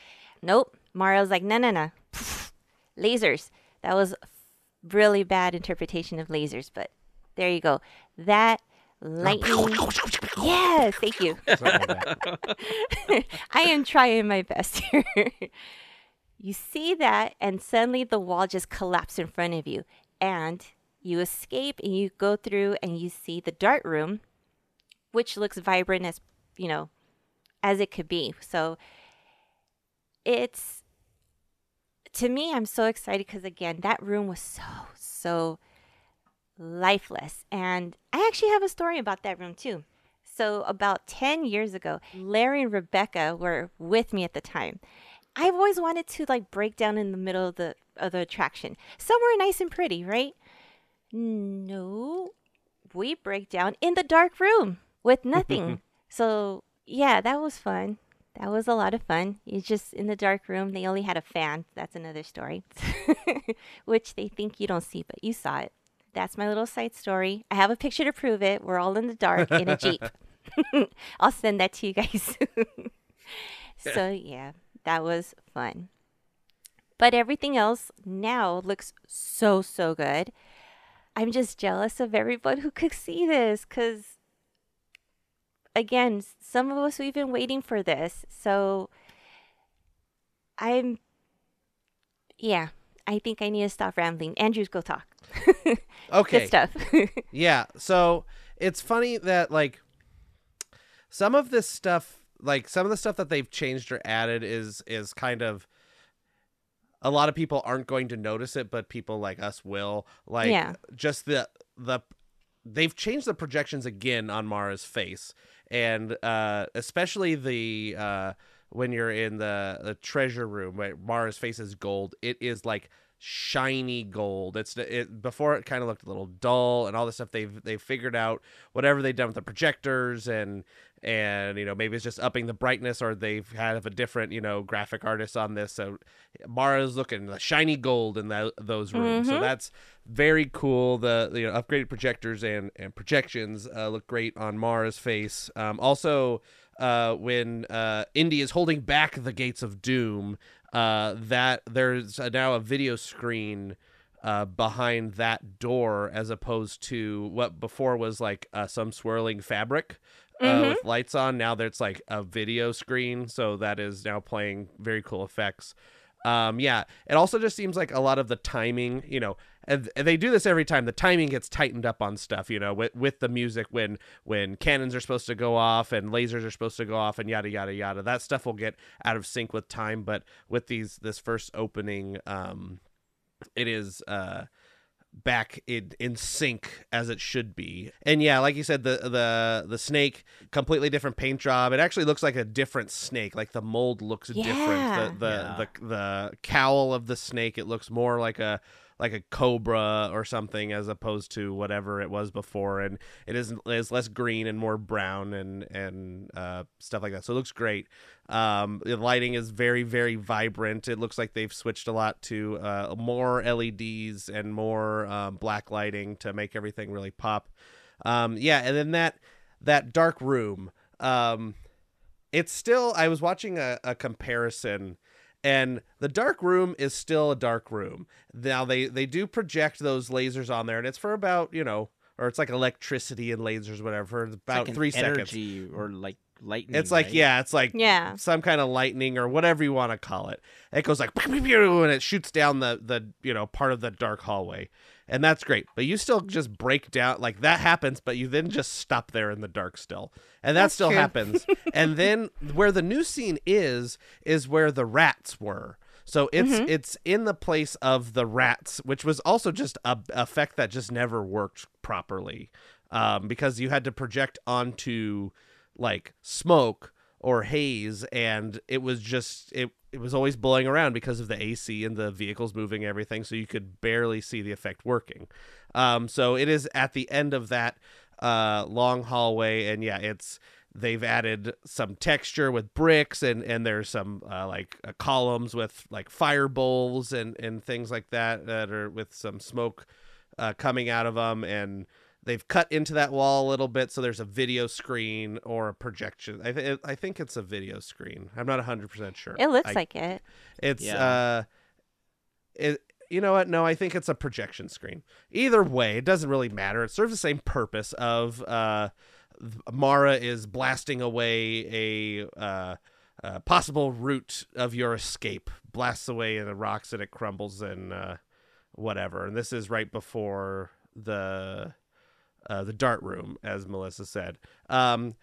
Nope. Mara's like, no, no, no. [LAUGHS] Lasers. That was really bad interpretation of lasers, but there you go. That lightning. [LAUGHS] yes, thank you. [LAUGHS] I am trying my best here. [LAUGHS] you see that, and suddenly the wall just collapsed in front of you, and you escape and you go through and you see the dart room, which looks vibrant as you know as it could be. So it's to me, I'm so excited because again, that room was so so lifeless. And I actually have a story about that room too. So, about 10 years ago, Larry and Rebecca were with me at the time. I've always wanted to like break down in the middle of the of the attraction. Somewhere nice and pretty, right? No. We break down in the dark room with nothing. [LAUGHS] so, yeah, that was fun. That was a lot of fun. It's just in the dark room. They only had a fan. That's another story, [LAUGHS] which they think you don't see, but you saw it. That's my little side story. I have a picture to prove it. We're all in the dark in a Jeep. [LAUGHS] [LAUGHS] I'll send that to you guys. [LAUGHS] so, yeah, that was fun. But everything else now looks so, so good. I'm just jealous of everyone who could see this because, again, some of us, we've been waiting for this. So I'm, yeah, I think I need to stop rambling. Andrews, go talk. [LAUGHS] Okay. Good stuff. [LAUGHS] Yeah. So it's funny that like some of this stuff, like some of the stuff that they've changed or added, is is kind of a lot of people aren't going to notice it, but people like us will. Like Yeah. just the the they've changed the projections again on Mara's face, and uh, especially the uh, when you're in the, the treasure room, where Mara's face is gold. It is like shiny gold. It's it before it kind of looked a little dull and all this stuff. They've they've figured out whatever they've done with the projectors and and you know maybe it's just upping the brightness or they've had a different you know graphic artist on this. So Mara's looking the shiny gold in that those rooms. So Mhm. that's very cool. The you know upgraded projectors and and projections uh, look great on Mara's face. Um, also. Uh, when uh, Indy is holding back the gates of doom, uh, that there's uh, now a video screen uh, behind that door as opposed to what before was like uh, some swirling fabric uh, Mhm. with lights on. Now there's like a video screen, so that is now playing very cool effects. Um, yeah, it also just seems like a lot of the timing, you know, and they do this every time. The timing gets tightened up on stuff, you know, with with the music when when cannons are supposed to go off and lasers are supposed to go off and yada yada yada. That stuff will get out of sync with time, but with these this first opening, um, it is uh back in in sync as it should be. And yeah, like you said, the the the snake completely different paint job. It actually looks like a different snake. Like the mold looks Yeah. different. The the, Yeah. the the cowl of the snake it looks more like a like a cobra or something as opposed to whatever it was before and it is is less green and more brown and and uh, stuff like that. So it looks great. Um, the lighting is very very vibrant. It looks like they've switched a lot to uh, more leds and more um, black lighting to make everything really pop. Um, yeah and then that that dark room um, it's still i was watching a, a comparison and the dark room is still a dark room now they they do project those lasers on there and it's for about you know or it's like electricity and lasers whatever It's about like an three seconds energy or like lightning. it's like right? yeah it's like Yeah. some kind of lightning or whatever you want to call it it goes like [LAUGHS] and it shoots down the the you know part of the dark hallway and that's great but you still just break down like that happens but you then just stop there in the dark still and that That's still true. happens [LAUGHS] and then where the new scene is is where the rats were so it's Mhm. it's in the place of the rats which was also just a effect that just never worked properly um, because you had to project onto like smoke or haze and it was just it it was always blowing around because of the AC and the vehicles moving everything so you could barely see the effect working. Um so it is at the end of that uh long hallway and yeah it's they've added some texture with bricks and and there's some uh, like uh, columns with like fire bowls and and things like that that are with some smoke uh, coming out of them and they've cut into that wall a little bit so there's a video screen or a projection i, th- I think it's a video screen i'm not 100% sure It looks I- like it. it's Yeah. uh it you know what no i think it's a projection screen either way it doesn't really matter it serves the same purpose of uh mara is blasting away a uh uh, possible route of your escape blasts away in the rocks and it crumbles and uh, whatever. And this is right before the uh, the dart room, as Melissa said. Um,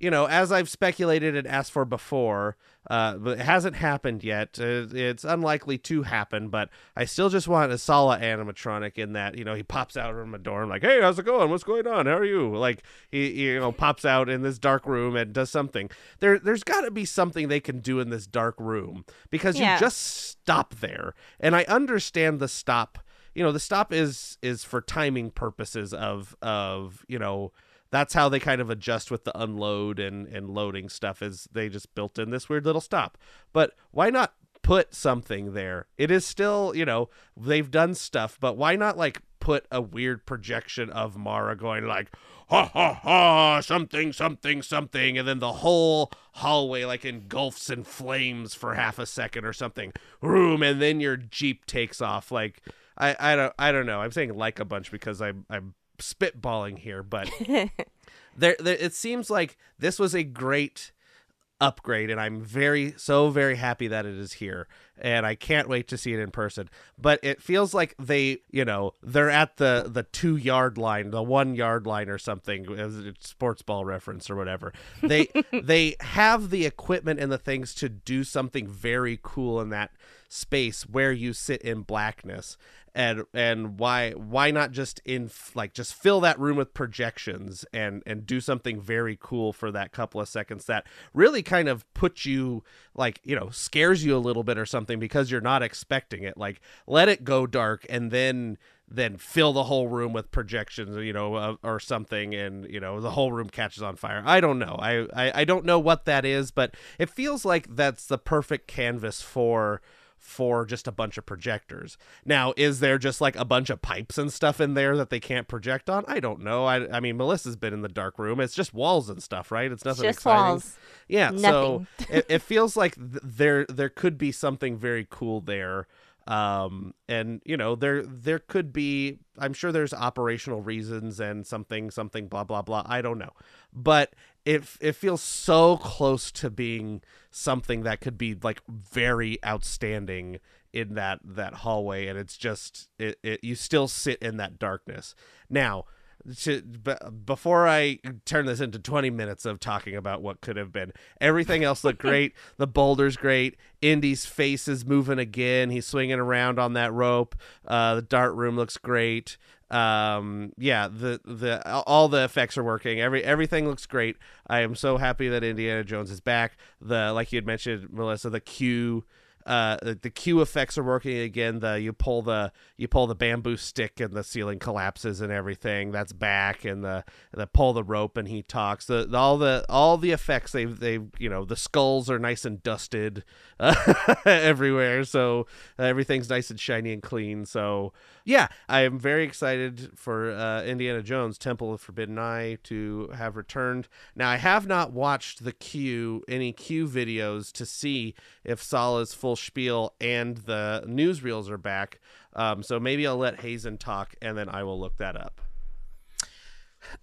you know, as I've speculated and asked for before, uh, but it hasn't happened yet. Uh, it's unlikely to happen, but I still just want a Sallah animatronic in that. You know, he pops out from a door and like, "Hey, how's it going? What's going on? How are you?" Like he, he, you know, pops out in this dark room and does something. There, there's got to be something they can do in this dark room because Yeah. you just stop there, and I understand the stop. You know, the stop is is for timing purposes of of you know that's how they kind of adjust with the unload and and loading stuff is they just built in this weird little stop. But why not put something there? It is still you know they've done stuff but why not like put a weird projection of Mara going like ha ha ha something something something and then the whole hallway like engulfs in flames for half a second or something. Room and then your jeep takes off like I, I don't I don't know. I'm saying like a bunch because I'm I'm spitballing here but [LAUGHS] there, there it seems like this was a great upgrade and i'm very so very happy that it is here and i can't wait to see it in person. But it feels like they you know they're at the the two yard line the one yard line or something as a sports ball reference or whatever. They [LAUGHS] they have the equipment and the things to do something very cool in that space where you sit in blackness. And and why why not just in like just fill that room with projections and and do something very cool for that couple of seconds that really kind of puts you like you know scares you a little bit or something because you're not expecting it. Like let it go dark and then then fill the whole room with projections you know uh, or something and you know the whole room catches on fire. I don't know. I, I i don't know what that is but it feels like that's the perfect canvas for for just a bunch of projectors. Now, is there just like a bunch of pipes and stuff in there that they can't project on? I don't know. I, I mean, Melissa's been in the dark room. It's just walls and stuff, right? It's nothing Just exciting. walls. Yeah, Nothing. so it, it feels like th- there there could be something very cool there. Um, and you know there there could be I'm sure there's operational reasons and something something blah blah blah I don't know, but it it feels so close to being something that could be like very outstanding in that that hallway and it's just it, it you still sit in that darkness. Now to, b- before I turn this into 20 minutes of talking about what could have been, everything else looked [LAUGHS] great. the boulder's great. Indy's face is moving again. He's swinging around on that rope. Uh, the dart room looks great. Um, yeah, the the all the effects are working. Every everything looks great. I am so happy that Indiana Jones is back. The like you had mentioned, Melissa, the Q uh the queue effects are working again. The you pull the you pull the bamboo stick and the ceiling collapses and everything. That's back. And the the pull the rope and he talks. The, the all the all the effects they've they've you know the skulls are nice and dusted uh, [LAUGHS] everywhere. So everything's nice and shiny and clean. So yeah i am very excited for uh, indiana jones temple of forbidden eye to have returned now i have not watched the q any q videos to see if Sallah's full spiel and the newsreels are back. Um, so maybe I'll let Hazen talk and then I will look that up.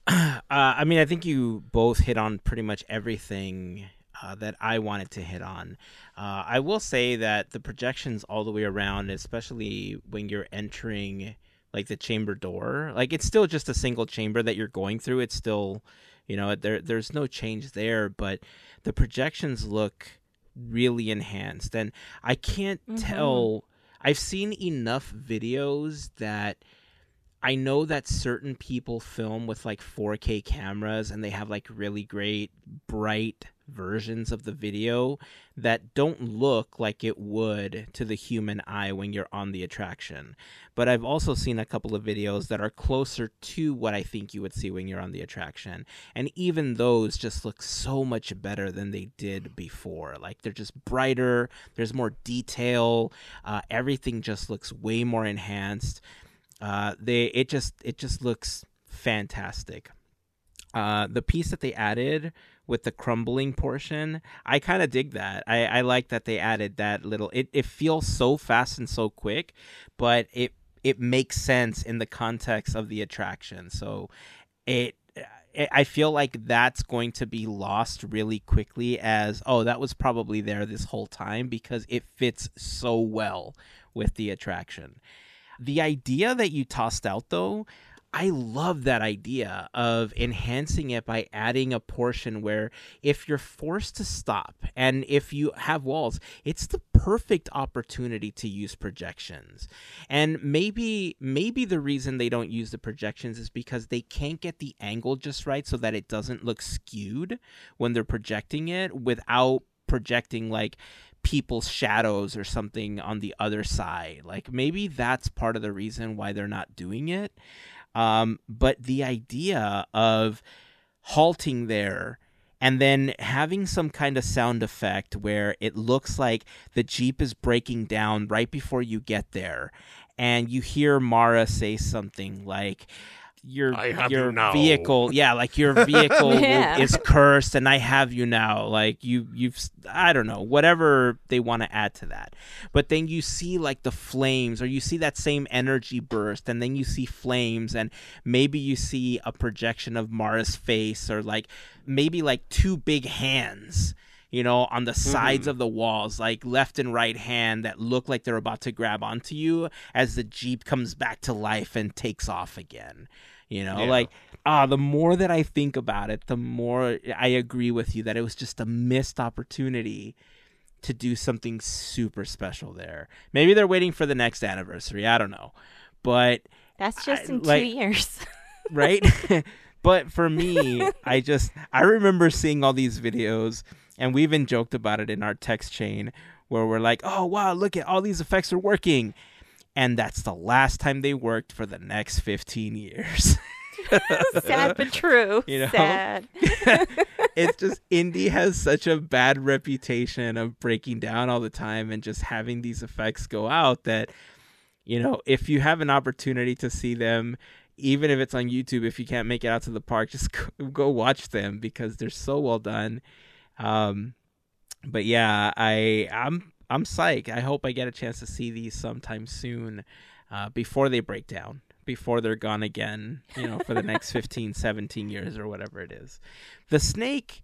[CLEARS THROAT] Uh, I mean, I think you both hit on pretty much everything uh, that I wanted to hit on. Uh, I will say that the projections all the way around, especially when you're entering like the chamber door, like it's still just a single chamber that you're going through. It's still, you know, there there's no change there, but the projections look really enhanced, and I can't Mhm. tell. I've seen enough videos that I know that certain people film with like 4K cameras and they have like really great bright versions of the video that don't look like it would to the human eye when you're on the attraction. But I've also seen a couple of videos that are closer to what I think you would see when you're on the attraction. And even those just look so much better than they did before. Like they're just brighter, there's more detail, uh, everything just looks way more enhanced. Uh, they it just it just looks fantastic. Uh, the piece that they added with the crumbling portion, I kind of dig that. I, I like that they added that little. It it feels so fast and so quick, but it it makes sense in the context of the attraction. So it I feel like that's going to be lost really quickly as oh that was probably there this whole time because it fits so well with the attraction. The idea that you tossed out though, I love that idea of enhancing it by adding a portion where if you're forced to stop and if you have walls, it's the perfect opportunity to use projections. And maybe maybe the reason they don't use the projections is because they can't get the angle just right so that it doesn't look skewed when they're projecting it without projecting like people's shadows or something on the other side. Like maybe that's part of the reason why they're not doing it. Um, but the idea of halting there and then having some kind of sound effect where it looks like the Jeep is breaking down right before you get there. and you hear Mara say something like your I have your you vehicle yeah like your [LAUGHS] vehicle Yeah. is cursed and I have you now. Like you you've I don't know whatever they want to add to that. But then you see like the flames or you see that same energy burst and then you see flames and maybe you see a projection of Mara's face or like maybe like two big hands you know on the mm-hmm. sides of the walls like left and right hand that look like they're about to grab onto you as the jeep comes back to life and takes off again you know Yeah. like ah the more that i think about it the more i agree with you that it was just a missed opportunity to do something super special there maybe they're waiting for the next anniversary i don't know but That's just I- in like- two years. [LAUGHS] right? [LAUGHS] but for me, I just I remember seeing all these videos, and we even joked about it in our text chain where we're like, "Oh wow, look at all these effects are working," and that's the last time they worked for the next fifteen years. [LAUGHS] Sad but true. You know? Sad. [LAUGHS] it's just [LAUGHS] Indy has such a bad reputation of breaking down all the time and just having these effects go out that you know if you have an opportunity to see them even if it's on youtube if you can't make it out to the park just go, go watch them because they're so well done um but yeah i i'm i'm psyched. I hope i get a chance to see these sometime soon uh, before they break down before they're gone again you know for the next [LAUGHS] 15 17 years or whatever it is. The snake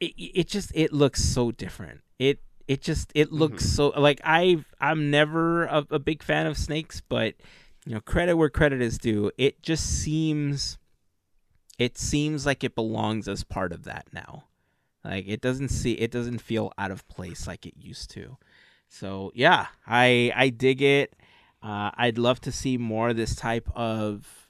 it, it just it looks so different. It it just it looks so like i i'm never a, a big fan of snakes but you know credit where credit is due. It just seems it seems like it belongs as part of that now. Like it doesn't see it doesn't feel out of place like it used to so yeah i i dig it uh, i'd love to see more of this type of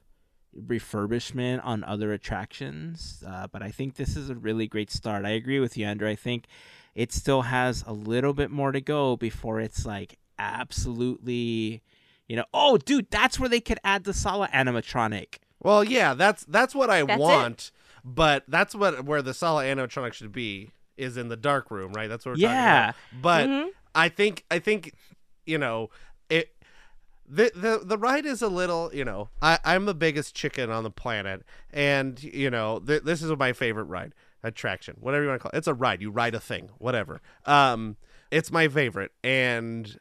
refurbishment on other attractions uh, but i think this is a really great start i agree with you andrew i think it still has a little bit more to go before it's like absolutely you know oh dude that's where they could add the Sallah animatronic Well, yeah, that's that's what I That's it. want, but that's what where the Sallah animatronic should be is in the dark room, right? That's what we're Yeah. talking about. Yeah. But Mhm. I think I think you know it. The, the the ride is a little you know I I'm the biggest chicken on the planet and you know th- this is my favorite ride attraction whatever you want to call it it's a ride you ride a thing whatever um it's my favorite and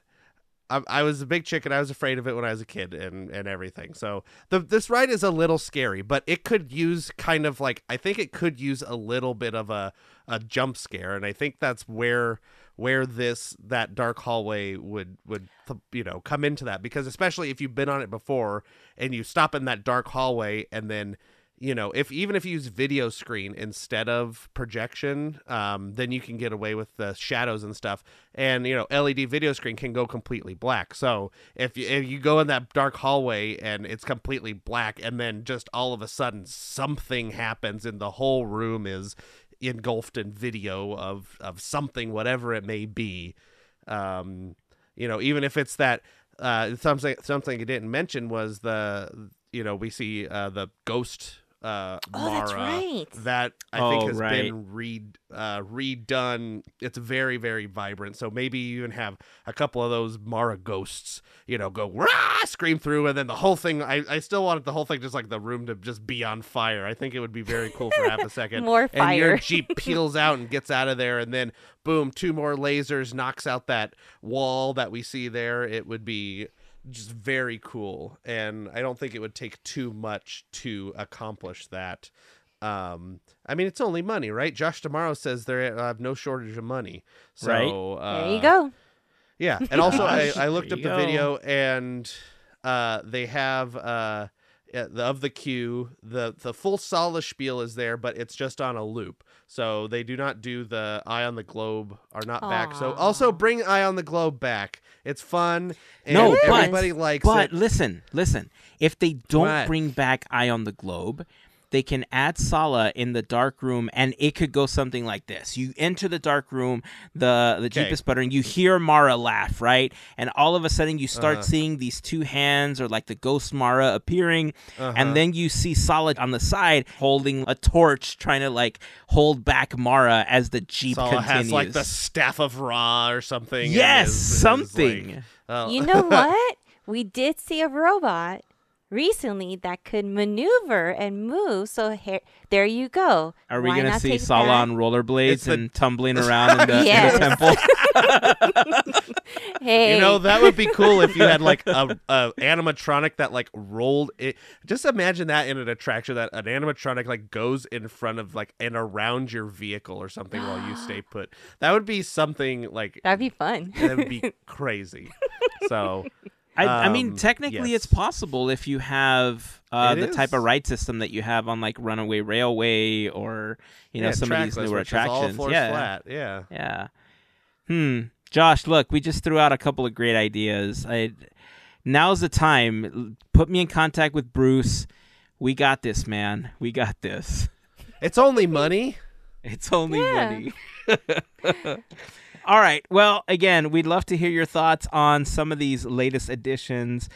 I, I was a big chicken. I was afraid of it when I was a kid and, and everything. So the this ride is a little scary, but it could use kind of like I think it could use a little bit of a, a jump scare, and I think that's where where this that dark hallway would would you know come into that. Because especially if you've been on it before and you stop in that dark hallway and then you know if even if you use video screen instead of projection um, then you can get away with the shadows and stuff. And you know led video screen can go completely black. So if you, if you go in that dark hallway and it's completely black and then just all of a sudden something happens and the whole room is engulfed in video of of something whatever it may be. Um, you know even if it's that uh, something something you didn't mention was the you know we see uh, the ghost uh, Oh, that's right. that I think Oh, has right. been re uh, redone. It's very very vibrant. So maybe you even have a couple of those Mara ghosts, you know, go rah, scream through, and then the whole thing. I, I still wanted the whole thing just like the room to just be on fire. I think it would be very cool for half a [LAUGHS] second. More fire. And your jeep [LAUGHS] peels out and gets out of there, and then boom, two more lasers knocks out that wall that we see there. It would be just very cool and i don't think it would take too much to accomplish that um i mean it's only money right Josh D'Amaro says they have no shortage of money so Right. uh, there you go. yeah and also I, I looked there up the go. video and uh they have uh uh, of the queue the the full Sallah spiel is there but it's just on a loop so they do not do the eye on the globe are not back so also bring eye on the globe back it's fun and No, but- everybody likes But it listen, listen. If they don't What? bring back Eye on the Globe, they can add Sallah in the dark room, and it could go something like this: You enter the dark room, the the jeep Okay. is sputtering, you hear Mara laugh, right? And all of a sudden, you start Uh-huh. seeing these two hands or like the ghost Mara appearing, Uh-huh. and then you see Sallah on the side holding a torch, trying to like hold back Mara as the jeep Sallah continues. has like the staff of Ra or something. yes, is- is, something. like- oh. You know [LAUGHS] what? we did see a robot recently that could maneuver and move. So here, there you go. Are we Why gonna see take Sallah on rollerblades the- and tumbling around in [LAUGHS] the, in the temple? [LAUGHS] Hey, You know that would be cool if you had like [LAUGHS] a, a animatronic that like rolled it. Just imagine that in an attraction that an animatronic like goes in front of like and around your vehicle or something while you stay put. That would be something like that'd be fun. that would be crazy. So I, I mean, Um, technically, it's possible if you have uh, It the type of ride system that you have on like Runaway Railway or you know yeah, some of these newer which all attractions. yeah, flat. Yeah. yeah. Hmm. Josh, look, we just threw out a couple of great ideas. I now's the time. Put me in contact with Bruce. We got this, man. We got this. It's only money. [LAUGHS] It's only Yeah. money. [LAUGHS] All right. Well, again, we'd love to hear your thoughts on some of these latest additions.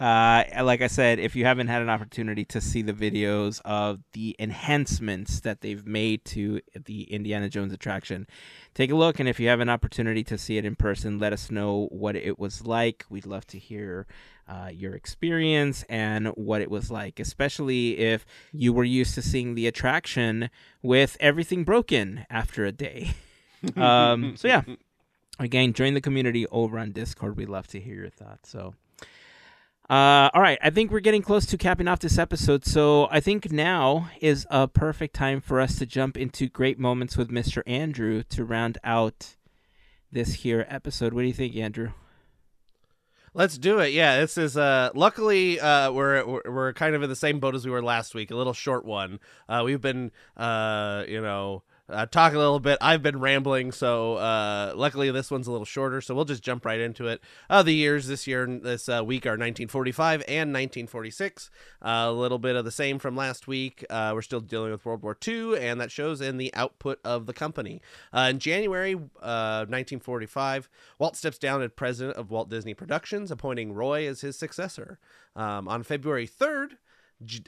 Uh, like I said, if you haven't had an opportunity to see the videos of the enhancements that they've made to the Indiana Jones attraction, take a look. And if you have an opportunity to see it in person, let us know what it was like. We'd love to hear uh, your experience and what it was like, especially if you were used to seeing the attraction with everything broken after a day. [LAUGHS] um, so yeah, again, join the community over on Discord. We'd love to hear your thoughts. So. Uh, all right, I think we're getting close to capping off this episode, so I think now is a perfect time for us to jump into great moments with Mr. Andrew to round out this here episode. What do you think, Andrew? Let's do it. Yeah, this is uh luckily uh we're we're, we're kind of in the same boat as we were last week, a little short one. Uh we've been uh you know uh, talking a little bit. I've been rambling, so uh, luckily this one's a little shorter. So we'll just jump right into it. Uh, the years this year, this uh, week, are 1945 and 1946. Uh, a little bit of the same from last week. Uh, we're still dealing with World War II, and that shows in the output of the company. Uh, in January uh, 1945, Walt steps down as president of Walt Disney Productions, appointing Roy as his successor. Um, on February 3rd, J-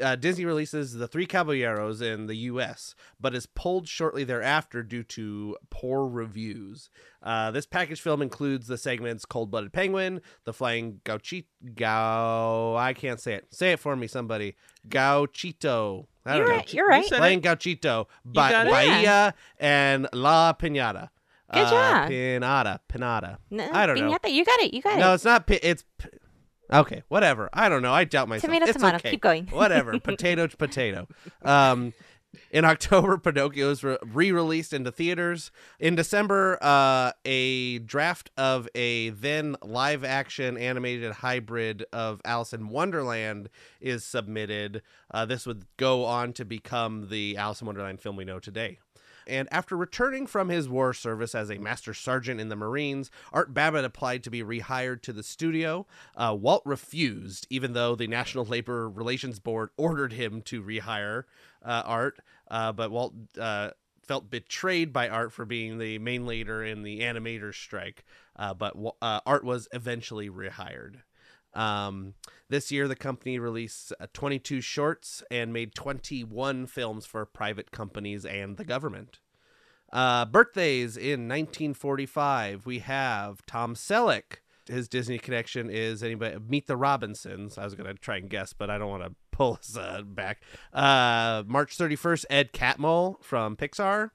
uh, Disney releases The Three Caballeros in the U.S., but is pulled shortly thereafter due to poor reviews. Uh, this package film includes the segments Cold Blooded Penguin, The Flying Gauchito. Gau- I can't say it. Say it for me, somebody. Gauchito. I You're don't know. right. You're right. said Flying Gauchito, ba- got it. Bahia, and La Pinata. Good uh, job. Pinata. Pinata. No, I don't know. piñata, You got it. You got No, it. No, it's not. Pi- it's p- okay. Whatever. I don't know. I doubt myself. Tomato, it's tomato. okay. Keep going. [LAUGHS] Whatever. potato, potato. Um, in October, [LAUGHS] Pinocchio is re- re-released into theaters. In December, uh, a draft of a then live-action animated hybrid of Alice in Wonderland is submitted. Uh, this would go on to become the Alice in Wonderland film we know today. And after returning from his war service as a master sergeant in the Marines, Art Babbitt applied to be rehired to the studio. Uh, Walt refused, even though the National Labor Relations Board ordered him to rehire uh, Art. Uh, but Walt uh, felt betrayed by Art for being the main leader in the animators strike. Uh, but uh, Art was eventually rehired. Um, this year, the company released uh, 22 shorts and made 21 films for private companies and the government. Uh, birthdays in 1945, we have Tom Selleck. His Disney connection is anybody Meet the Robinsons. I was gonna try and guess, but I don't want to [LAUGHS] pull us uh, back. Uh, March 31st, Ed Catmull from Pixar.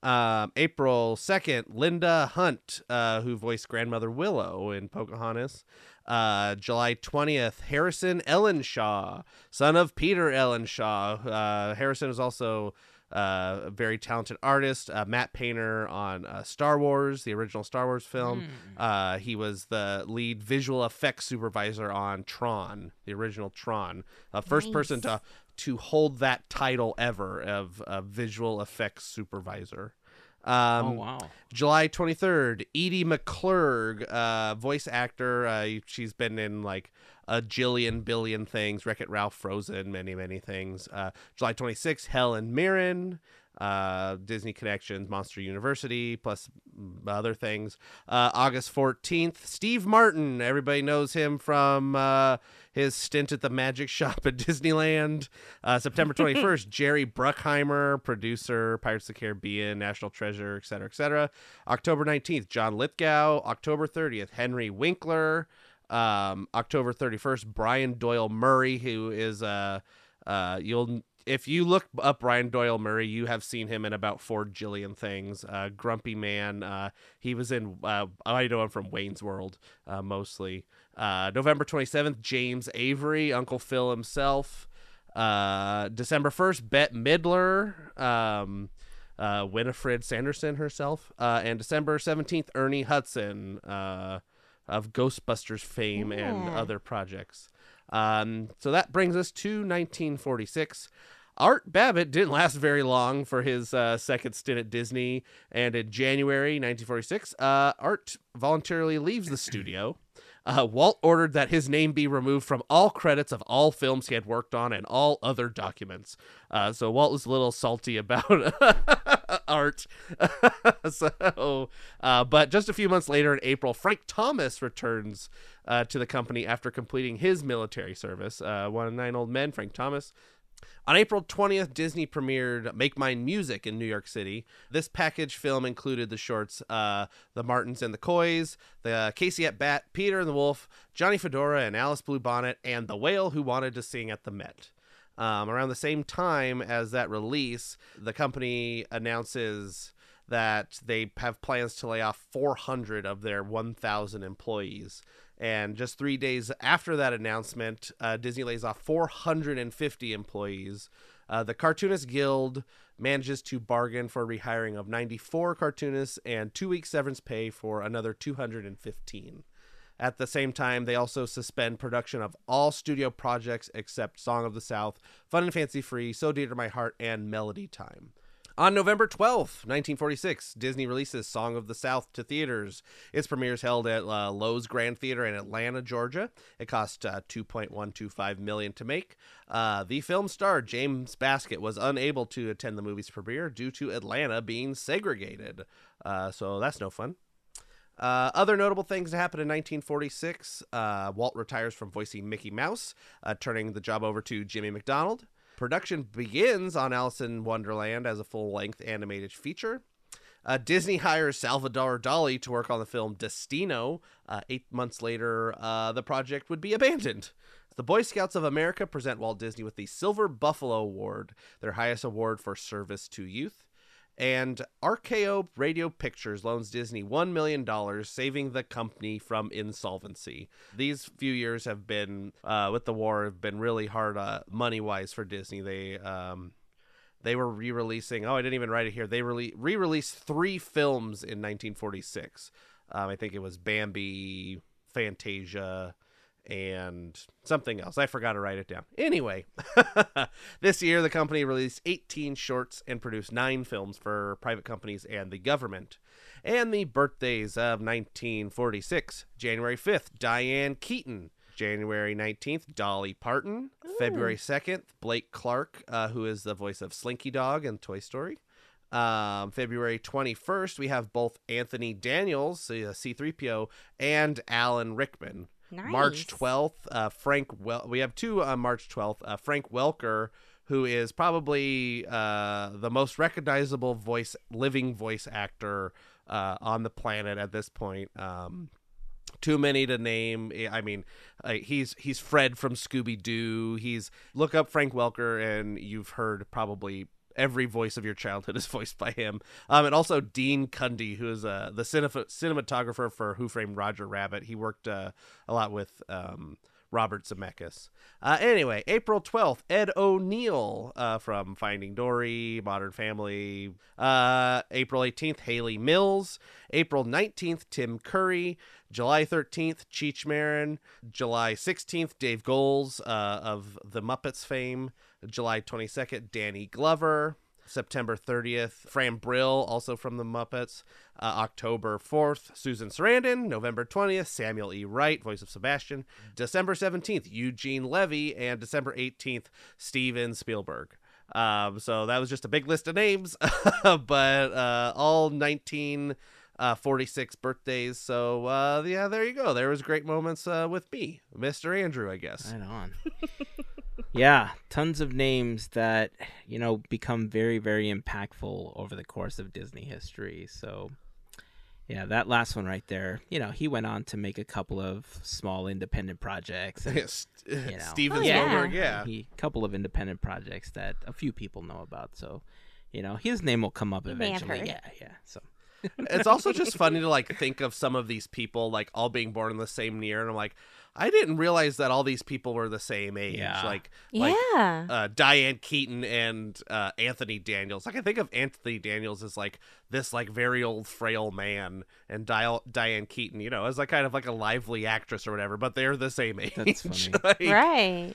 Um, April 2nd, Linda Hunt, uh, who voiced Grandmother Willow in Pocahontas. Uh, July 20th, Harrison Ellenshaw, son of Peter Ellenshaw. Uh, Harrison is also uh, a very talented artist, uh, matte painter on uh, Star Wars, the original Star Wars film. Uh, he was the lead visual effects supervisor on Tron, the original Tron. Uh, first person to to hold that title ever of uh, visual effects supervisor. Um, oh wow. July 23rd, Edie McClurg, uh, voice actor. Uh, she's been in like a jillion billion things Wreck It Ralph, Frozen, many, many things. Uh, July 26th, Helen Mirren, uh, Disney Connections, Monster University, plus other things. Uh, August 14th, Steve Martin. Everybody knows him from uh, his stint at the Magic Shop at [LAUGHS] Disneyland. Uh, September [LAUGHS] 21st, Jerry Bruckheimer, producer, Pirates of the Caribbean, National Treasure, etc., etc. October 19th, John Lithgow. October 30th, Henry Winkler. Um, October 31st, Brian Doyle Murray, who is uh, uh, you'll if you look up Brian Doyle Murray, you have seen him in about four jillion things. Uh, Grumpy Man. Uh, he was in. Uh, I know him from Wayne's World uh, mostly. Uh, November 27th, James Avery, Uncle Phil himself. Uh, December 1st, Bette Midler. Um, uh, Winifred Sanderson herself. Uh, and December 17th, Ernie Hudson uh, of Ghostbusters fame and other projects. Um, so that brings us to 1946. Art Babbitt didn't last very long for his uh, second stint at Disney, and in January 1946, uh, Art voluntarily leaves the studio. Uh, Walt ordered that his name be removed from all credits of all films he had worked on and all other documents. Uh, so Walt was a little salty about [LAUGHS] art. [LAUGHS] so, uh, but just a few months later, in April, Frank Thomas returns uh, to the company after completing his military service. One of nine old men, Frank Thomas. On April 20th, Disney premiered Make Mine Music in New York City. This package film included the shorts uh, The Martins and the Coys, The Casey at Bat, Peter and the Wolf, Johnny Fedora and Alice Bluebonnet, and The Whale Who Wanted to Sing at the Met. Um, around the same time as that release, the company announces that they have plans to lay off 400 of their 1,000 employees. And just three days after that announcement, uh, Disney lays off 450 employees. Uh, the Cartoonist Guild manages to bargain for rehiring of 94 cartoonists and two weeks severance pay for another 215. At the same time, they also suspend production of all studio projects except Song of the South, Fun and Fancy Free, So Dear to My Heart, and Melody Time. On November 12th, 1946, Disney releases Song of the South to theaters. Its premiere is held at uh, Loew's Grand Theater in Atlanta, Georgia. It cost uh, 2.125 million to make. Uh, the film star James Baskett was unable to attend the movie's premiere due to Atlanta being segregated. Uh, so that's no fun. Uh, other notable things that happened in 1946 uh, Walt retires from voicing Mickey Mouse, uh, turning the job over to Jimmy McDonald. Production begins on Alice in Wonderland as a full length animated feature. Uh, Disney hires Salvador Dali to work on the film Destino. Uh, eight months later, uh, the project would be abandoned. The Boy Scouts of America present Walt Disney with the Silver Buffalo Award, their highest award for service to youth. And RKO Radio Pictures loans Disney $1 million, saving the company from insolvency. These few years have been, uh, with the war, have been really hard uh, money wise for Disney. They. Um, they were re-releasing. Oh, I didn't even write it here. They re-released three films in 1946. Um, I think it was Bambi, Fantasia, and something else. I forgot to write it down. Anyway, [LAUGHS] this year the company released 18 shorts and produced nine films for private companies and the government. And the birthdays of 1946 January 5th, Diane Keaton. January 19th, Dolly Parton. February 2nd, Blake Clark, uh, who is the voice of Slinky Dog in Toy Story. Um, February 21st, we have both Anthony Daniels, uh, C3PO, and Alan Rickman. Nice. March 12th, uh, Frank well we have two on March 12th. Uh, Frank Welker, who is probably uh, the most recognizable voice, living voice actor uh, on the planet at this point. Um, too many to name. I mean, uh, he's he's Fred from Scooby Doo. He's look up Frank Welker, and you've heard probably every voice of your childhood is [LAUGHS] voiced by him. Um, and also Dean Cundey, who is uh, the cinef- cinematographer for Who Framed Roger Rabbit. He worked uh, a lot with um, Robert Zemeckis. Uh, anyway, April 12th, Ed O'Neill uh, from Finding Dory, Modern Family. Uh, April 18th, Hayley Mills. April 19th, Tim Curry. July 13th, Cheech Marin. July 16th, Dave Goelz uh, of the Muppets fame. July 22nd, Danny Glover. September 30th, Fran Brill, also from the Muppets. Uh, October 4th, Susan Sarandon. November 20th, Samuel E. Wright, voice of Sebastian. December 17th, Eugene Levy. And December 18th, Steven Spielberg. Um, so that was just a big list of names, [LAUGHS] but uh, all 19 uh, 46 birthdays. So uh, yeah, there you go. There was great moments uh, with me, Mr. Andrew, I guess. Right on. [LAUGHS] yeah, tons of names that you know become very, very impactful over the course of Disney history. So, Yeah, that last one right there. You know, he went on to make a couple of small independent projects. and, [LAUGHS] Steven know. Oh, yeah. Spielberg, yeah. He couple of independent projects that a few people know about. So, you know, his name will come up You may have eventually. Yeah, yeah. So it's also just funny to like think of some of these people like all being born in the same year, and I'm like, I didn't realize that all these people were the same age. Yeah. Like, like yeah. uh, Diane Keaton and uh, Anthony Daniels. Like I think of Anthony Daniels as like this like very old frail man, and Di- Diane Keaton, you know, as like kind of like a lively actress or whatever. But they're the same age. That's funny. [LAUGHS] Like, right.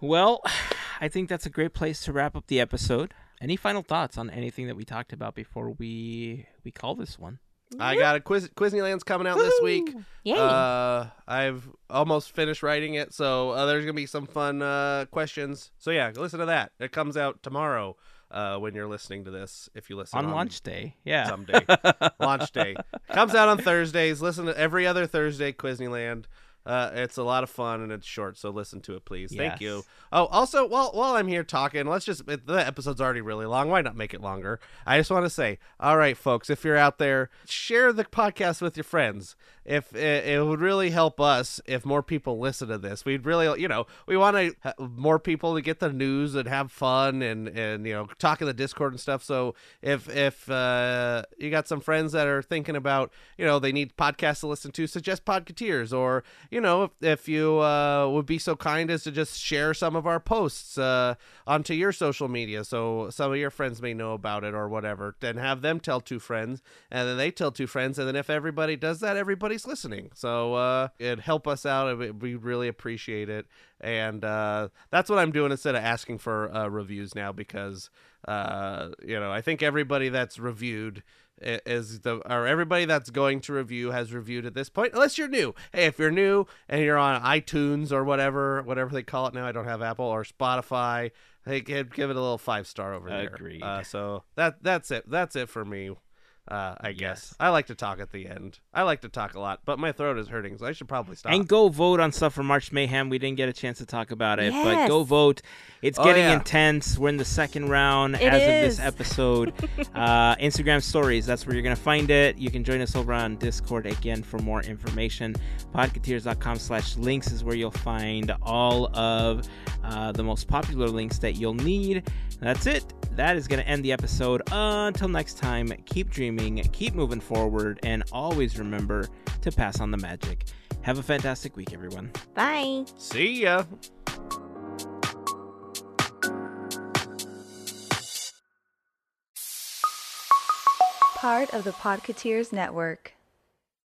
Well, [SIGHS] I think that's a great place to wrap up the episode. Any final thoughts on anything that we talked about before we we call this one? I got a quiz. Quizneyland's coming out this week. Yay. Uh, I've almost finished writing it, so uh, there's gonna be some fun uh, questions. So yeah, listen to that. It comes out tomorrow. Uh, when you're listening to this, if you listen On launch day. Yeah. someday, [LAUGHS] launch day comes out on Thursdays. Listen to every other Thursday, Quizneyland. Uh, it's a lot of fun and it's short, so listen to it, please. Thank you. Oh, also, while while I'm here talking, let's just it, the episode's already really long. Why not make it longer? I just want to say, all right, folks, if you're out there, share the podcast with your friends. If it, it would really help us if more people listen to this, we'd really, you know, we want to more people to get the news and have fun and and you know talk in the Discord and stuff. So if if uh, you got some friends that are thinking about, you know, they need podcasts to listen to, suggest Podketeers, or you know, if, if you uh, would be so kind as to just share some of our posts uh, onto your social media, so some of your friends may know about it or whatever, then have them tell two friends, and then they tell two friends, and then if everybody does that, everybody's listening. So uh, it'd help us out. We really appreciate it, and uh, that's what I'm doing instead of asking for uh, reviews now because uh, you know I think everybody that's reviewed is the or everybody that's going to review has reviewed at this point unless you're new. Hey if you're new and you're on itunes or whatever whatever they call it now i don't have apple or spotify hey give, give it a little five star over there. Agreed. uh, so that that's it. That's it for me uh, I guess I like to talk at the end. I like to talk a lot, but my throat is hurting, so I should probably stop. And go vote on stuff for March Mayhem. We didn't get a chance to talk about it, but go vote. It's Oh, getting yeah. intense. We're in the second round It as of this episode. [LAUGHS] uh, Instagram stories, that's where you're going to find it. You can join us over on Discord again for more information. Podketeers.com slash links is where you'll find all of uh, the most popular links that you'll need. That's it. That is going to end the episode. until next time, keep dreaming, keep moving forward, and always remember to pass on the magic. Have a fantastic week, everyone. Bye. See ya. Part of the Podketeers Network.